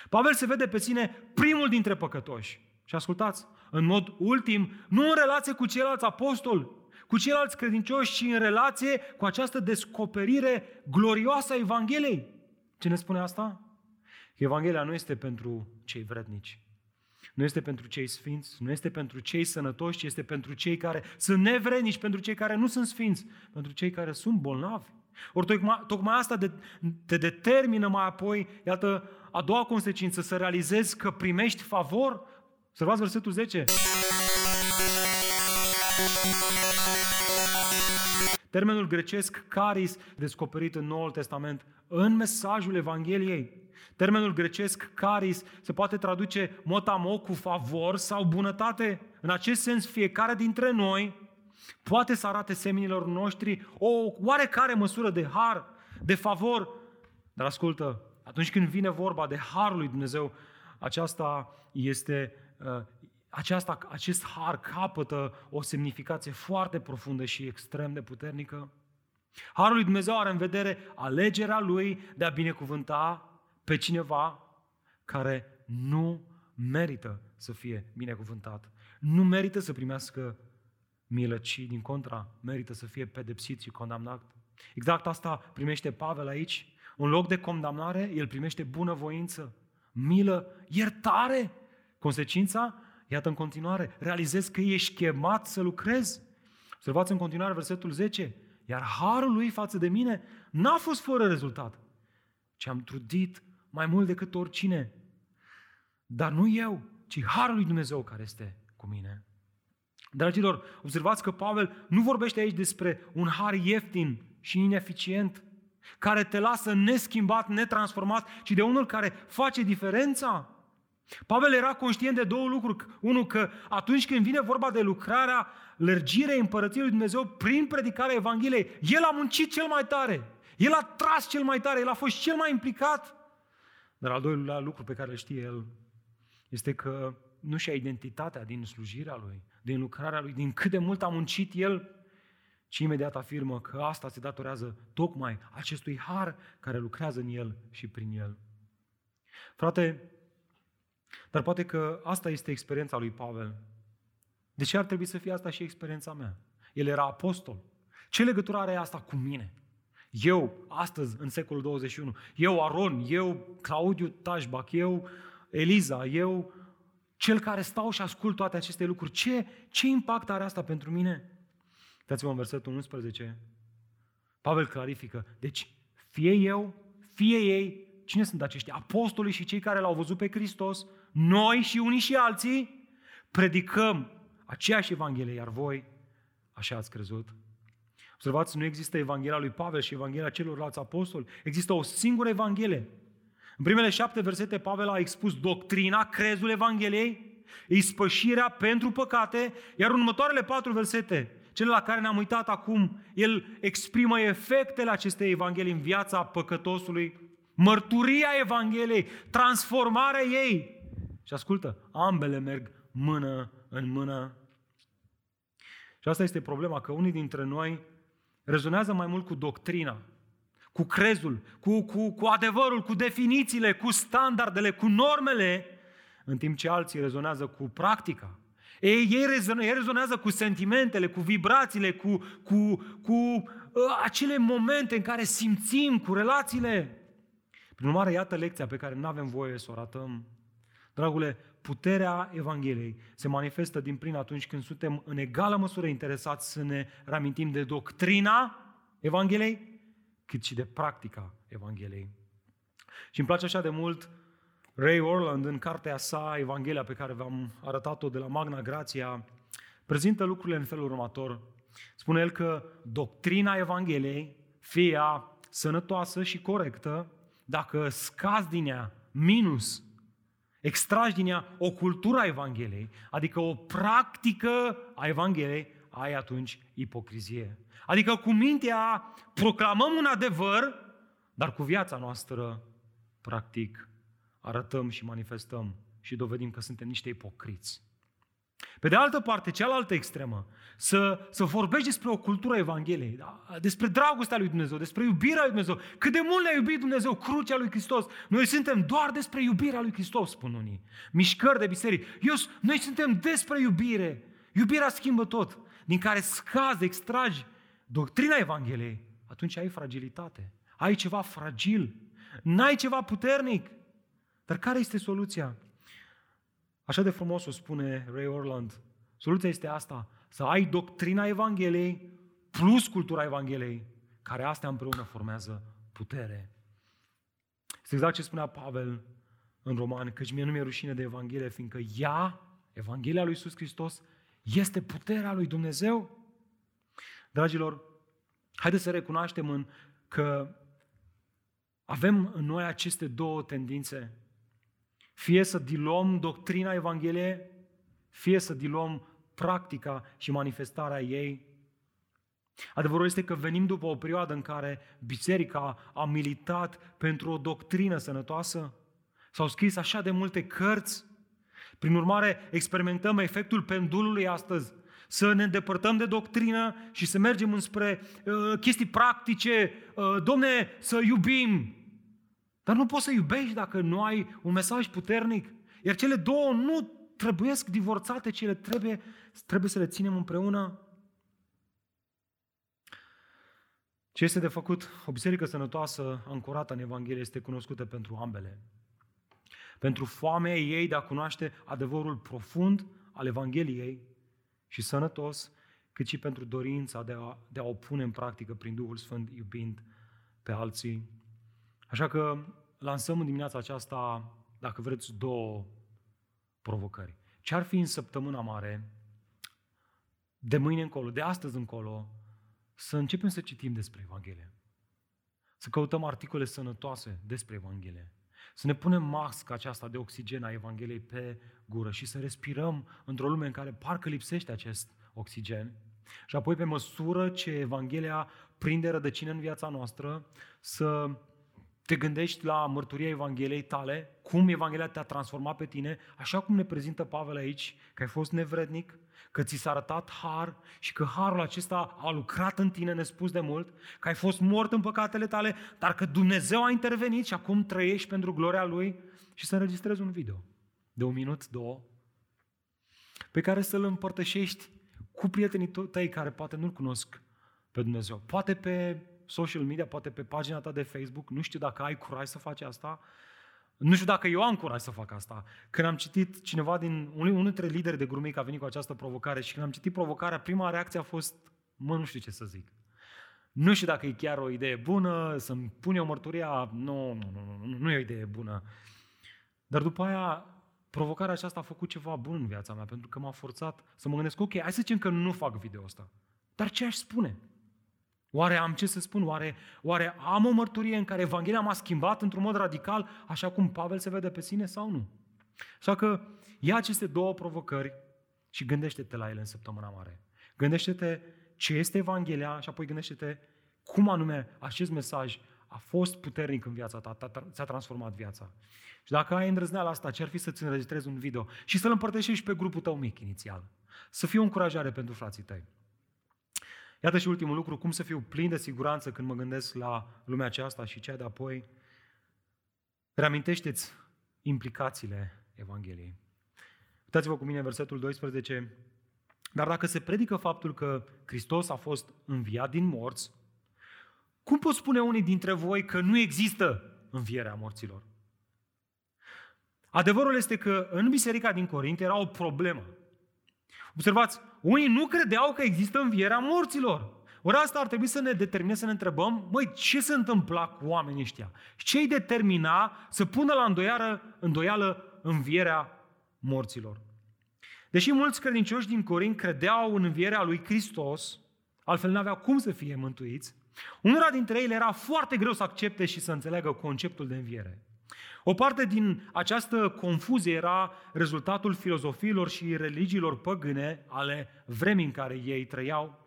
Pavel se vede pe sine primul dintre păcătoși. Și ascultați, în mod ultim, nu în relație cu ceilalți apostoli, cu ceilalți credincioși, ci în relație cu această descoperire glorioasă a Evangheliei. Ce ne spune asta? Evanghelia nu este pentru cei vrednici, nu este pentru cei sfinți, nu este pentru cei sănătoși, ci este pentru cei care sunt nevrednici, pentru cei care nu sunt sfinți, pentru cei care sunt bolnavi. Ori tocmai, tocmai asta de, te determină mai apoi, iată, a doua consecință, să realizezi că primești favor. Observați versetul 10. Termenul grecesc caris, descoperit în Noul Testament, în mesajul Evangheliei. Termenul grecesc caris se poate traduce motamo cu favor sau bunătate. În acest sens, fiecare dintre noi poate să arate seminilor noștri o oarecare măsură de har, de favor. Dar ascultă, atunci când vine vorba de harul lui Dumnezeu, aceasta este, uh, aceasta, acest har capătă o semnificație foarte profundă și extrem de puternică. Harul lui Dumnezeu are în vedere alegerea lui de a binecuvânta pe cineva care nu merită să fie binecuvântat. Nu merită să primească milă, ci din contra merită să fie pedepsit și condamnat. Exact asta primește Pavel aici. În loc de condamnare, el primește bunăvoință, milă, iertare. Consecința? Iată în continuare, realizezi că ești chemat să lucrezi. Observați în continuare versetul 10. Iar harul lui față de mine n-a fost fără rezultat, ci am trudit mai mult decât oricine. Dar nu eu, ci harul lui Dumnezeu care este cu mine. Dragilor, observați că Pavel nu vorbește aici despre un har ieftin și ineficient, care te lasă neschimbat, netransformat, ci de unul care face diferența. Pavel era conștient de două lucruri. Unul, că atunci când vine vorba de lucrarea, lărgirea împărăției lui Dumnezeu prin predicarea Evangheliei, el a muncit cel mai tare. El a tras cel mai tare, el a fost cel mai implicat. Dar al doilea lucru pe care îl știe el este că nu și-a identitatea din slujirea lui, din lucrarea lui, din cât de mult a muncit el, ci imediat afirmă că asta se datorează tocmai acestui har care lucrează în el și prin el. Frate, dar poate că asta este experiența lui Pavel. De ce ar trebui să fie asta și experiența mea? El era apostol. Ce legătură are asta cu mine? Eu, astăzi, în secolul 21, eu, Aron, eu, Claudiu Tajbac, eu, Eliza, eu, cel care stau și ascult toate aceste lucruri, ce, ce impact are asta pentru mine? Uitați-vă în versetul 11. Pavel clarifică. Deci, fie eu, fie ei, cine sunt aceștia? Apostolii și cei care l-au văzut pe Hristos, noi și unii și alții, predicăm aceeași Evanghelie, iar voi așa ați crezut. Observați, nu există Evanghelia lui Pavel și Evanghelia celorlalți apostoli. Există o singură Evanghelie. În primele șapte versete, Pavel a expus doctrina, crezul Evangheliei, ispășirea pentru păcate, iar în următoarele patru versete, cele la care ne-am uitat acum, el exprimă efectele acestei Evanghelii în viața păcătosului, mărturia Evangheliei, transformarea ei. Și ascultă, ambele merg mână în mână. Și asta este problema, că unii dintre noi rezonează mai mult cu doctrina, cu crezul, cu, cu, cu adevărul, cu definițiile, cu standardele, cu normele, în timp ce alții rezonează cu practica. Ei, ei, rezonează, ei rezonează cu sentimentele, cu vibrațiile, cu, cu, cu uh, acele momente în care simțim, cu relațiile. Prin urmare, iată lecția pe care nu avem voie să o ratăm. Dragule, puterea Evangheliei se manifestă din plin atunci când suntem în egală măsură interesați să ne reamintim de doctrina Evangheliei, cât și de practica Evangheliei. Și îmi place așa de mult Ray Orland, în cartea sa, Evanghelia pe care v-am arătat-o de la Magna Grația, prezintă lucrurile în felul următor. Spune el că doctrina Evangheliei, fie ea sănătoasă și corectă, dacă scazi din ea minus extragi din ea o cultură a Evangheliei, adică o practică a Evangheliei, ai atunci ipocrizie. Adică cu mintea proclamăm un adevăr, dar cu viața noastră, practic, arătăm și manifestăm și dovedim că suntem niște ipocriți. Pe de altă parte, cealaltă extremă, să, să vorbești despre o cultură Evangheliei, da? despre dragostea lui Dumnezeu, despre iubirea lui Dumnezeu, cât de mult ne-a iubit Dumnezeu, crucea lui Hristos. Noi suntem doar despre iubirea lui Hristos, spun unii. Mișcări de biserică. Eu, noi suntem despre iubire. Iubirea schimbă tot. Din care scazi, extragi doctrina Evangheliei, atunci ai fragilitate. Ai ceva fragil. N-ai ceva puternic. Dar care este soluția? Așa de frumos o spune Ray Orland. Soluția este asta, să ai doctrina Evangheliei plus cultura Evangheliei, care astea împreună formează putere. Este exact ce spunea Pavel în Roman, căci mie nu mi-e rușine de Evanghelie, fiindcă ea, Evanghelia lui Iisus Hristos, este puterea lui Dumnezeu. Dragilor, Haideți să recunoaștem în, că avem în noi aceste două tendințe. Fie să diluăm doctrina Evangheliei, fie să diluăm practica și manifestarea ei. Adevărul este că venim după o perioadă în care biserica a militat pentru o doctrină sănătoasă. S-au scris așa de multe cărți. Prin urmare, experimentăm efectul pendulului astăzi. Să ne îndepărtăm de doctrină și să mergem înspre uh, chestii practice. Uh, Domne, să iubim. Dar nu poți să iubești dacă nu ai un mesaj puternic. Iar cele două nu trebuiesc divorțate, ci ele trebuie, trebuie să le ținem împreună. Ce este de făcut? O biserică sănătoasă, ancorată în Evanghelie, este cunoscută pentru ambele. Pentru foamea ei de a cunoaște adevărul profund al Evangheliei și sănătos, cât și pentru dorința de a, de a o pune în practică prin Duhul Sfânt, iubind pe alții. Așa că lansăm în dimineața aceasta, dacă vreți, două provocări. Ce ar fi în săptămâna mare, de mâine încolo, de astăzi încolo, să începem să citim despre Evanghelie. Să căutăm articole sănătoase despre Evanghelie. Să ne punem masca aceasta de oxigen a Evangheliei pe gură și să respirăm într-o lume în care parcă lipsește acest oxigen. Și apoi, pe măsură ce Evanghelia prinde rădăcină în viața noastră, să te gândești la mărturia Evangheliei tale, cum Evanghelia te-a transformat pe tine, așa cum ne prezintă Pavel aici, că ai fost nevrednic, că ți s-a arătat har și că harul acesta a lucrat în tine nespus de mult, că ai fost mort în păcatele tale, dar că Dumnezeu a intervenit și acum trăiești pentru gloria Lui și să înregistrezi un video de un minut, două, pe care să-l împărtășești cu prietenii tăi care poate nu-L cunosc pe Dumnezeu. Poate pe social media, poate pe pagina ta de Facebook, nu știu dacă ai curaj să faci asta, nu știu dacă eu am curaj să fac asta. Când am citit cineva din, unul dintre lideri de grumic a venit cu această provocare și când am citit provocarea, prima reacție a fost, mă, nu știu ce să zic. Nu știu dacă e chiar o idee bună, să-mi pun eu mărturia, nu, nu, nu, nu, nu e o idee bună. Dar după aia, provocarea aceasta a făcut ceva bun în viața mea, pentru că m-a forțat să mă gândesc, ok, hai să zicem că nu fac video ăsta. Dar ce aș spune? Oare am ce să spun? Oare, oare am o mărturie în care Evanghelia m-a schimbat într-un mod radical, așa cum Pavel se vede pe sine sau nu? Așa că ia aceste două provocări și gândește-te la ele în săptămâna mare. Gândește-te ce este Evanghelia și apoi gândește-te cum anume acest mesaj a fost puternic în viața ta, ți-a transformat viața. Și dacă ai îndrăzneala asta, ce ar fi să-ți înregistrezi un video și să-l împărtășești pe grupul tău mic inițial. Să fie o încurajare pentru frații tăi. Iată și ultimul lucru, cum să fiu plin de siguranță când mă gândesc la lumea aceasta și cea de apoi. Reamintește-ți implicațiile Evangheliei. Uitați-vă cu mine versetul 12. Dar dacă se predică faptul că Hristos a fost înviat din morți, cum pot spune unii dintre voi că nu există învierea morților? Adevărul este că în biserica din Corint era o problemă. Observați, unii nu credeau că există învierea morților. Ori asta ar trebui să ne determine să ne întrebăm, măi, ce se întâmpla cu oamenii ăștia? Ce îi determina să pună la îndoială, îndoială învierea morților? Deși mulți credincioși din Corint credeau în învierea lui Hristos, altfel nu aveau cum să fie mântuiți, unora dintre ei era foarte greu să accepte și să înțeleagă conceptul de înviere. O parte din această confuzie era rezultatul filozofiilor și religiilor păgâne ale vremii în care ei trăiau.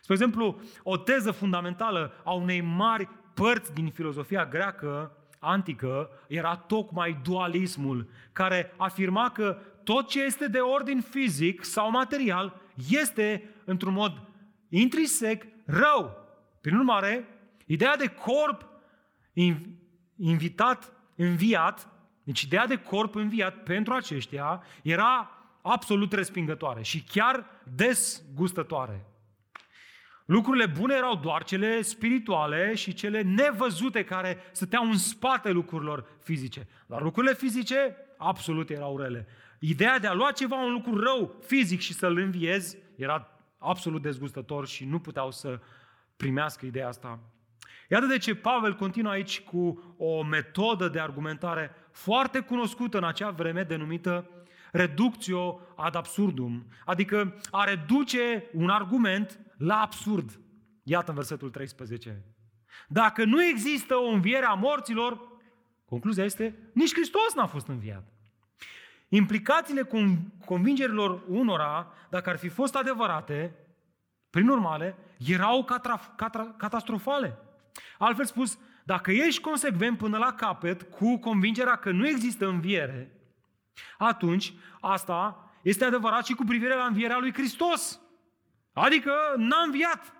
Spre exemplu, o teză fundamentală a unei mari părți din filozofia greacă antică era tocmai dualismul, care afirma că tot ce este de ordin fizic sau material este, într-un mod intrinsec, rău. Prin urmare, ideea de corp invitat înviat, deci ideea de corp înviat pentru aceștia era absolut respingătoare și chiar desgustătoare. Lucrurile bune erau doar cele spirituale și cele nevăzute care stăteau în spate lucrurilor fizice. Dar lucrurile fizice absolut erau rele. Ideea de a lua ceva, un lucru rău fizic și să-l înviezi era absolut dezgustător și nu puteau să primească ideea asta Iată de ce Pavel continuă aici cu o metodă de argumentare foarte cunoscută în acea vreme, denumită reductio ad absurdum, adică a reduce un argument la absurd. Iată în versetul 13. Dacă nu există o înviere a morților, concluzia este, nici Hristos n-a fost înviat. Implicațiile convingerilor unora, dacă ar fi fost adevărate, prin urmare, erau catra, catra, catastrofale. Altfel spus, dacă ești consecvent până la capăt cu convingerea că nu există înviere, atunci asta este adevărat și cu privire la învierea lui Hristos. Adică n-a înviat.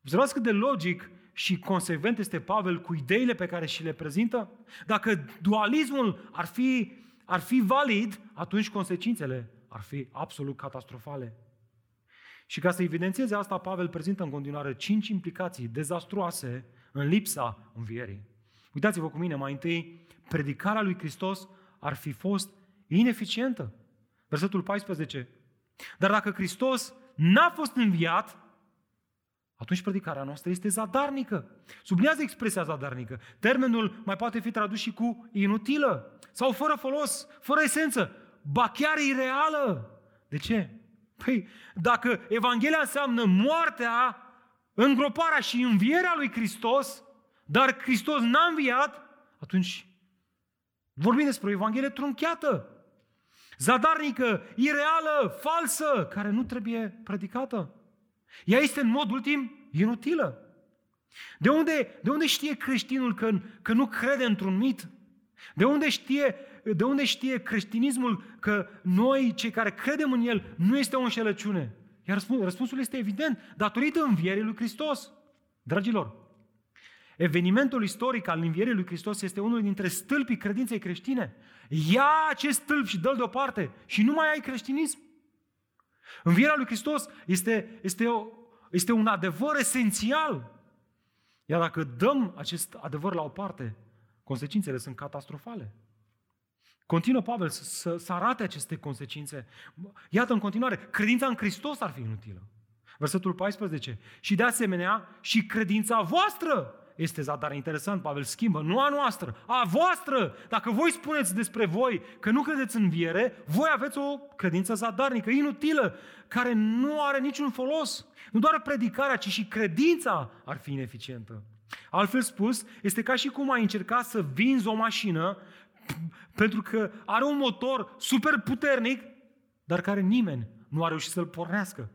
Observați cât de logic și consecvent este Pavel cu ideile pe care și le prezintă? Dacă dualismul ar fi, ar fi valid, atunci consecințele ar fi absolut catastrofale. Și ca să evidențieze asta, Pavel prezintă în continuare cinci implicații dezastruoase în lipsa învierii. Uitați-vă cu mine, mai întâi, predicarea lui Hristos ar fi fost ineficientă. Versetul 14. Dar dacă Hristos n-a fost înviat, atunci predicarea noastră este zadarnică. Sublinează expresia zadarnică. Termenul mai poate fi tradus și cu inutilă sau fără folos, fără esență, ba chiar ireală. De ce? Păi, dacă Evanghelia înseamnă moartea, îngroparea și învierea lui Hristos, dar Hristos n-a înviat, atunci vorbim despre o Evanghelie trunchiată, zadarnică, ireală, falsă, care nu trebuie predicată. Ea este în mod ultim inutilă. De unde, de unde știe creștinul că, că nu crede într-un mit? De unde știe, de unde știe creștinismul că noi, cei care credem în el, nu este o înșelăciune? Iar răspunsul este evident, datorită învierii lui Hristos. Dragilor, evenimentul istoric al învierii lui Hristos este unul dintre stâlpii credinței creștine. Ia acest stâlp și dă-l deoparte și nu mai ai creștinism. Învierea lui Hristos este, este, o, este un adevăr esențial. Iar dacă dăm acest adevăr la o parte, consecințele sunt catastrofale. Continuă Pavel să, să, să arate aceste consecințe. Iată în continuare, credința în Hristos ar fi inutilă. Versetul 14. Și de asemenea, și credința voastră este zadar. Interesant, Pavel schimbă, nu a noastră, a voastră. Dacă voi spuneți despre voi că nu credeți în viere, voi aveți o credință zadarnică, inutilă, care nu are niciun folos. Nu doar predicarea, ci și credința ar fi ineficientă. Altfel spus, este ca și cum ai încerca să vinzi o mașină pentru că are un motor super puternic, dar care nimeni nu a reușit să-l pornească.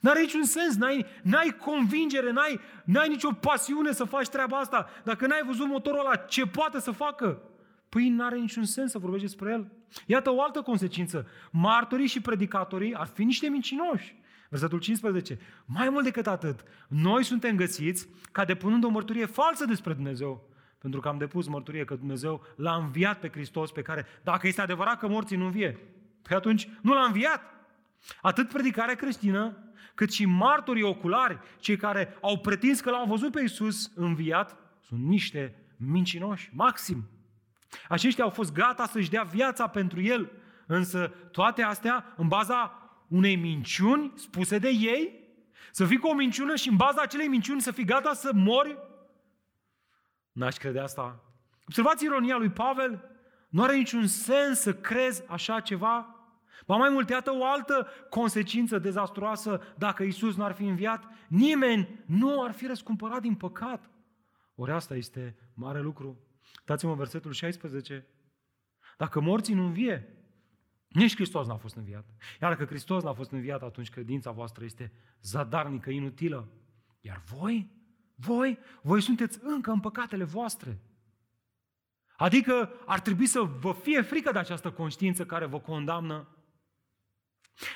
N-are niciun sens, n-ai, n-ai convingere, n-ai, n-ai nicio pasiune să faci treaba asta. Dacă n-ai văzut motorul ăla, ce poate să facă? Păi n-are niciun sens să vorbești despre el. Iată o altă consecință. Martorii și predicatorii ar fi niște mincinoși. Versetul 15. Mai mult decât atât, noi suntem găsiți ca depunând o mărturie falsă despre Dumnezeu. Pentru că am depus mărturie că Dumnezeu l-a înviat pe Hristos pe care, dacă este adevărat că morții nu învie, pe atunci nu l-a înviat. Atât predicarea creștină, cât și martorii oculari, cei care au pretins că l-au văzut pe Iisus înviat, sunt niște mincinoși, maxim. Aceștia au fost gata să-și dea viața pentru El, însă toate astea în baza unei minciuni spuse de ei, să fii cu o minciună și în baza acelei minciuni să fii gata să mori? N-aș crede asta. Observați ironia lui Pavel. Nu are niciun sens să crezi așa ceva Ba mai mult, iată o altă consecință dezastruoasă dacă Isus nu ar fi înviat. Nimeni nu ar fi răscumpărat din păcat. Ori asta este mare lucru. Dați-mă versetul 16. Dacă morții nu învie, nici Hristos n-a fost înviat. Iar dacă Hristos n-a fost înviat, atunci credința voastră este zadarnică, inutilă. Iar voi, voi, voi sunteți încă în păcatele voastre. Adică ar trebui să vă fie frică de această conștiință care vă condamnă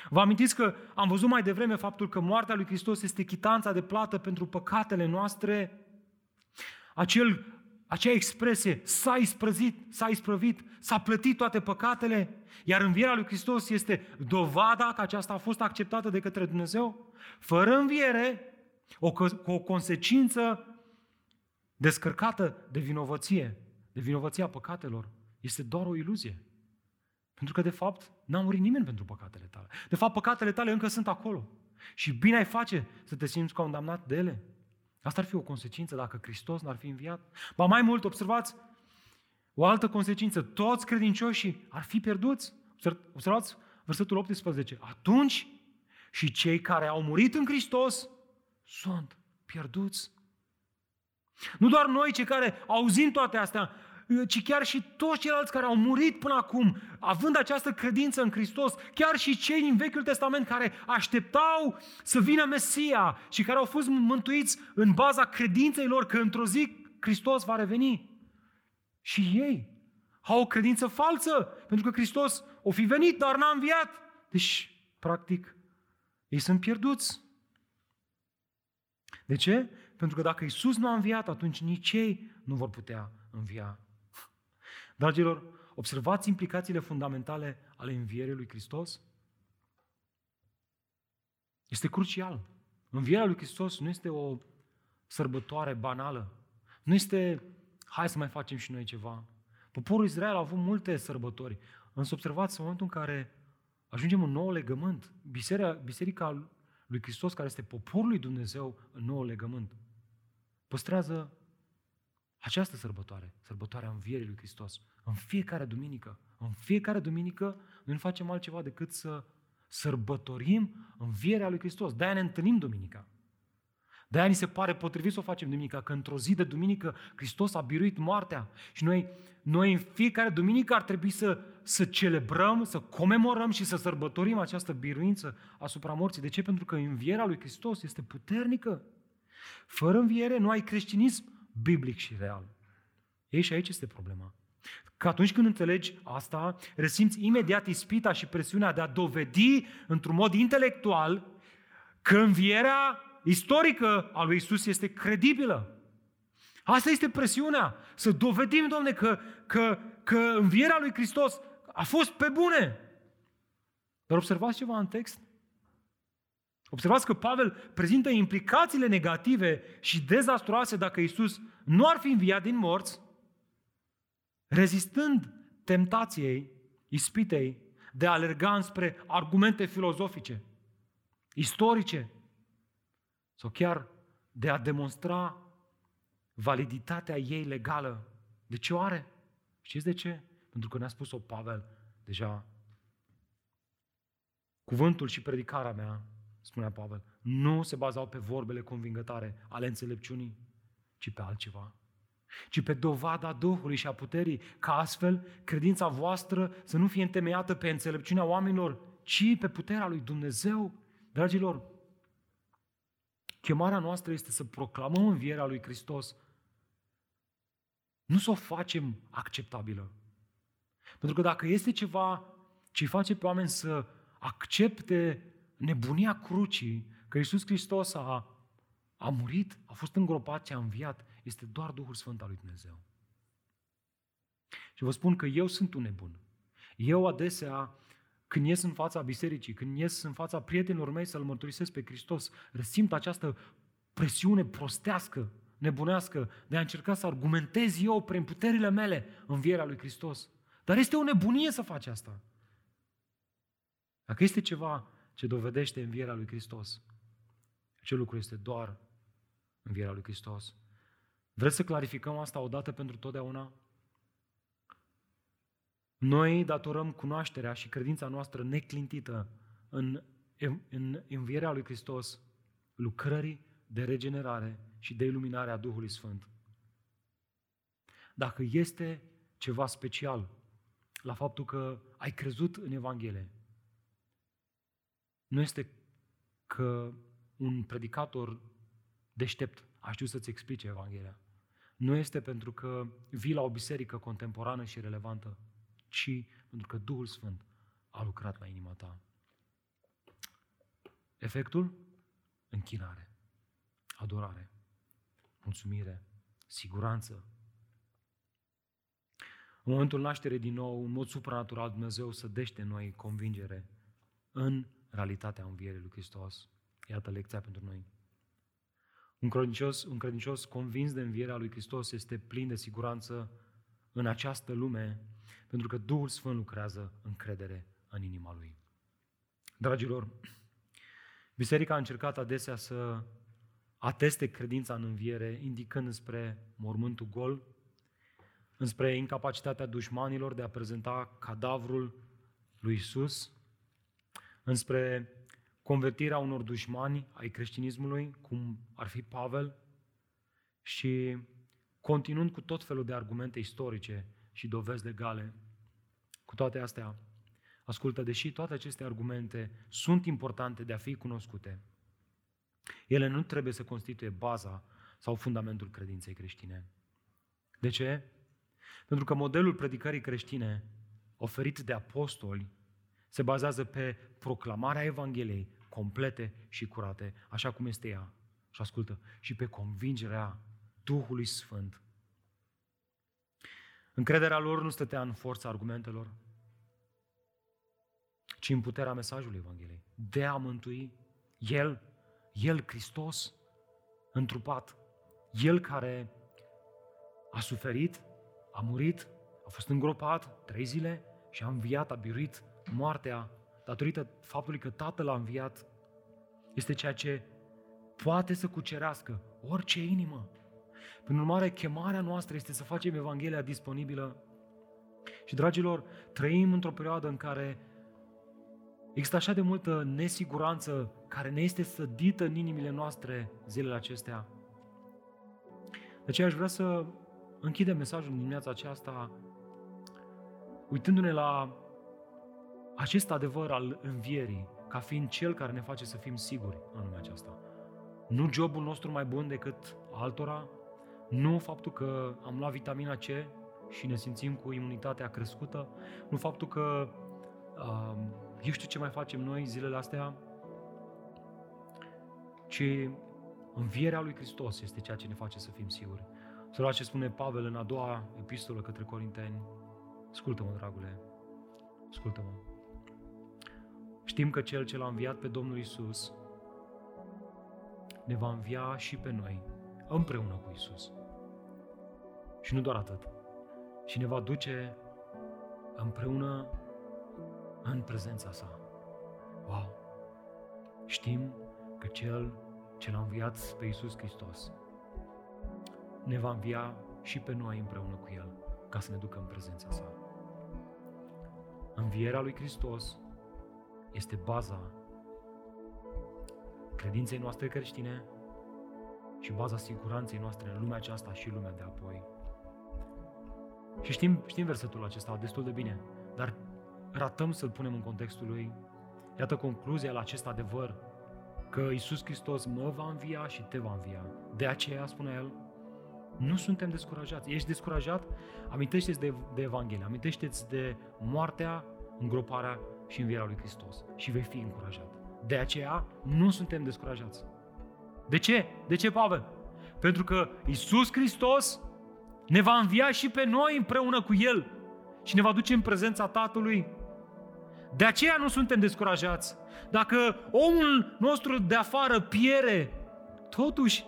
Vă amintiți că am văzut mai devreme faptul că moartea lui Hristos este chitanța de plată pentru păcatele noastre? Acel, acea expresie, s-a isprăzit, s-a isprăvit, s-a plătit toate păcatele, iar învierea lui Hristos este dovada că aceasta a fost acceptată de către Dumnezeu? Fără înviere, o, o consecință descărcată de vinovăție, de vinovăția păcatelor, este doar o iluzie. Pentru că, de fapt, n-a murit nimeni pentru păcatele tale. De fapt, păcatele tale încă sunt acolo. Și bine ai face să te simți condamnat de ele. Asta ar fi o consecință dacă Hristos n-ar fi înviat. Ba mai mult, observați, o altă consecință, toți credincioșii ar fi pierduți. Observați versetul 18. Atunci și cei care au murit în Hristos sunt pierduți. Nu doar noi cei care auzim toate astea, ci chiar și toți ceilalți care au murit până acum, având această credință în Hristos, chiar și cei din Vechiul Testament care așteptau să vină Mesia și care au fost mântuiți în baza credinței lor că într-o zi Hristos va reveni. Și ei au o credință falsă, pentru că Hristos o fi venit, dar n-a înviat. Deci, practic, ei sunt pierduți. De ce? Pentru că dacă Isus nu a înviat, atunci nici ei nu vor putea învia. Dragilor, observați implicațiile fundamentale ale învierii lui Hristos? Este crucial. Învierea lui Hristos nu este o sărbătoare banală. Nu este, hai să mai facem și noi ceva. Poporul Israel a avut multe sărbători. Însă observați, în momentul în care ajungem în nou legământ, biserica, biserica lui Hristos, care este poporul lui Dumnezeu în nou legământ, păstrează această sărbătoare, sărbătoarea învierii lui Hristos. În fiecare duminică, în fiecare duminică, noi nu facem altceva decât să sărbătorim învierea lui Hristos. De-aia ne întâlnim duminica. De-aia ni se pare potrivit să o facem duminica, că într-o zi de duminică Hristos a biruit moartea. Și noi, noi în fiecare duminică ar trebui să, să celebrăm, să comemorăm și să sărbătorim această biruință asupra morții. De ce? Pentru că învierea lui Hristos este puternică. Fără înviere nu ai creștinism biblic și real. Ei și aici este problema. Că atunci când înțelegi asta, resimți imediat ispita și presiunea de a dovedi într-un mod intelectual că învierea istorică a lui Isus este credibilă. Asta este presiunea. Să dovedim, Domne, că, că, că învierea lui Hristos a fost pe bune. Dar observați ceva în text? Observați că Pavel prezintă implicațiile negative și dezastruoase dacă Isus nu ar fi înviat din morți, rezistând tentației, ispitei de a alerga înspre argumente filozofice, istorice, sau chiar de a demonstra validitatea ei legală. De ce o are? Știți de ce? Pentru că ne-a spus-o Pavel deja. Cuvântul și predicarea mea, spunea Pavel, nu se bazau pe vorbele convingătoare ale înțelepciunii, ci pe altceva ci pe dovada Duhului și a puterii, ca astfel credința voastră să nu fie întemeiată pe înțelepciunea oamenilor, ci pe puterea lui Dumnezeu. Dragilor, chemarea noastră este să proclamăm învierea lui Hristos, nu să o facem acceptabilă. Pentru că dacă este ceva ce îi face pe oameni să accepte nebunia crucii, că Iisus Hristos a, a murit, a fost îngropat și a înviat, este doar Duhul Sfânt al lui Dumnezeu. Și vă spun că eu sunt un nebun. Eu adesea, când ies în fața bisericii, când ies în fața prietenilor mei să-L mărturisesc pe Hristos, resimt această presiune prostească, nebunească, de a încerca să argumentez eu prin puterile mele învierea lui Hristos. Dar este o nebunie să faci asta. Dacă este ceva ce dovedește învierea lui Hristos, acel lucru este doar învierea lui Hristos. Vreți să clarificăm asta odată pentru totdeauna? Noi datorăm cunoașterea și credința noastră neclintită în, în învierea lui Hristos lucrării de regenerare și de iluminare a Duhului Sfânt. Dacă este ceva special la faptul că ai crezut în Evanghelie, nu este că un predicator deștept a știut să-ți explice Evanghelia nu este pentru că vii la o biserică contemporană și relevantă, ci pentru că Duhul Sfânt a lucrat la inima ta. Efectul? Închinare, adorare, mulțumire, siguranță. În momentul nașterii din nou, în mod supranatural, Dumnezeu să dește în noi convingere în realitatea învierii lui Hristos. Iată lecția pentru noi. Un credincios, un credincios convins de învierea lui Hristos este plin de siguranță în această lume, pentru că Duhul Sfânt lucrează încredere în inima lui. Dragilor, Biserica a încercat adesea să ateste credința în înviere, indicând spre mormântul gol, înspre incapacitatea dușmanilor de a prezenta cadavrul lui Isus, înspre convertirea unor dușmani ai creștinismului, cum ar fi Pavel, și continuând cu tot felul de argumente istorice și dovezi legale. Cu toate astea, ascultă, deși toate aceste argumente sunt importante de a fi cunoscute, ele nu trebuie să constituie baza sau fundamentul credinței creștine. De ce? Pentru că modelul predicării creștine oferit de apostoli se bazează pe proclamarea Evangheliei complete și curate, așa cum este ea. Și ascultă, și pe convingerea Duhului Sfânt. Încrederea lor nu stătea în forța argumentelor, ci în puterea mesajului Evangheliei. De a mântui El, El Hristos, întrupat, El care a suferit, a murit, a fost îngropat trei zile și a înviat, a biruit moartea datorită faptului că Tatăl a înviat, este ceea ce poate să cucerească orice inimă. Prin urmare, chemarea noastră este să facem Evanghelia disponibilă. Și, dragilor, trăim într-o perioadă în care există așa de multă nesiguranță care ne este sădită în inimile noastre zilele acestea. De aceea aș vrea să închidem mesajul în dimineața aceasta uitându-ne la acest adevăr al învierii, ca fiind cel care ne face să fim siguri în lumea aceasta. Nu jobul nostru mai bun decât altora, nu faptul că am luat vitamina C și ne simțim cu imunitatea crescută, nu faptul că uh, eu știu ce mai facem noi zilele astea, ci învierea lui Hristos este ceea ce ne face să fim siguri. Să ce spune Pavel în a doua epistolă către Corinteni. Ascultă-mă, dragule, ascultă-mă. Știm că Cel ce l-a înviat pe Domnul Isus ne va învia și pe noi împreună cu Isus. Și nu doar atât. Și ne va duce împreună în prezența sa. Wow! Știm că Cel ce l-a înviat pe Isus Hristos ne va învia și pe noi împreună cu El ca să ne ducă în prezența sa. Învierea lui Hristos este baza credinței noastre creștine și baza siguranței noastre în lumea aceasta și lumea de apoi. Și știm, știm versetul acesta destul de bine, dar ratăm să-l punem în contextul lui. Iată concluzia la acest adevăr, că Isus Hristos mă va învia și te va învia. De aceea, spune El, nu suntem descurajați. Ești descurajat? Amintește-ți de, de Evanghelie, amintește-ți de moartea, îngroparea și învierea lui Hristos și vei fi încurajat. De aceea nu suntem descurajați. De ce? De ce, Pavel? Pentru că Isus Hristos ne va învia și pe noi împreună cu El și ne va duce în prezența Tatălui. De aceea nu suntem descurajați. Dacă omul nostru de afară piere, totuși,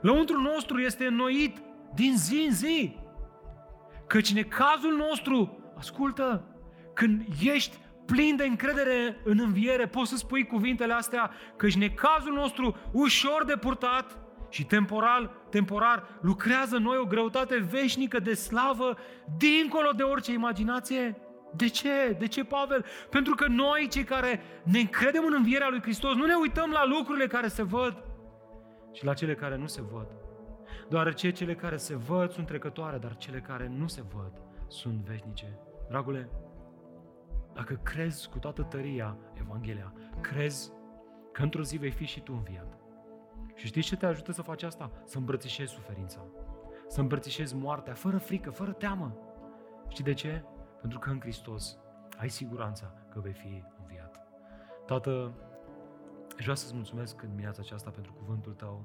lăuntrul nostru este înnoit din zi în zi. Căci în cazul nostru, ascultă, când ești plin de încredere în înviere, poți să spui cuvintele astea, căci necazul nostru ușor de purtat și temporal, temporar, lucrează în noi o greutate veșnică de slavă, dincolo de orice imaginație. De ce? De ce, Pavel? Pentru că noi, cei care ne încredem în învierea lui Hristos, nu ne uităm la lucrurile care se văd, ci la cele care nu se văd. Deoarece cele care se văd sunt trecătoare, dar cele care nu se văd sunt veșnice. Dragule, dacă crezi cu toată tăria Evanghelia, crezi că într-o zi vei fi și tu înviat. Și știi ce te ajută să faci asta? Să îmbrățișezi suferința. Să îmbrățișezi moartea, fără frică, fără teamă. Știi de ce? Pentru că în Hristos ai siguranța că vei fi înviat. Tată, aș vrea să-ți mulțumesc în dimineața aceasta pentru cuvântul Tău.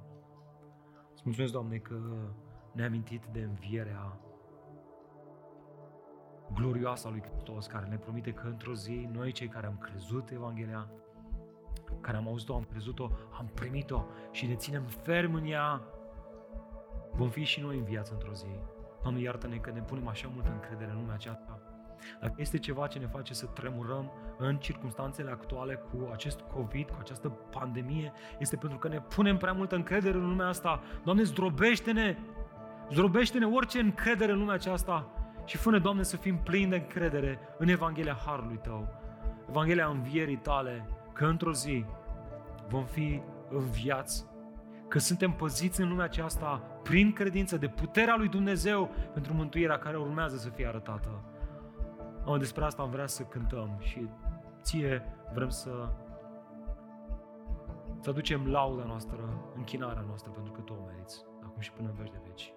Îți mulțumesc, Doamne, că ne-ai amintit de învierea glorioasă a lui Hristos, care ne promite că într-o zi, noi cei care am crezut Evanghelia, care am auzit-o, am crezut-o, am primit-o și ne ținem ferm în ea, vom fi și noi în viață într-o zi. Doamne, iartă-ne că ne punem așa multă încredere în lumea aceasta. Dacă este ceva ce ne face să tremurăm în circunstanțele actuale cu acest COVID, cu această pandemie, este pentru că ne punem prea multă încredere în lumea asta. Doamne, zdrobește-ne! Zdrobește-ne orice încredere în lumea aceasta și fă Doamne, să fim plini de încredere în Evanghelia Harului Tău, Evanghelia învierii Tale, că într-o zi vom fi înviați, că suntem păziți în lumea aceasta prin credință de puterea lui Dumnezeu pentru mântuirea care urmează să fie arătată. Am despre asta am vrea să cântăm și ție vrem să să aducem lauda noastră, închinarea noastră, pentru că Tu o meriți, acum și până în veci de veci.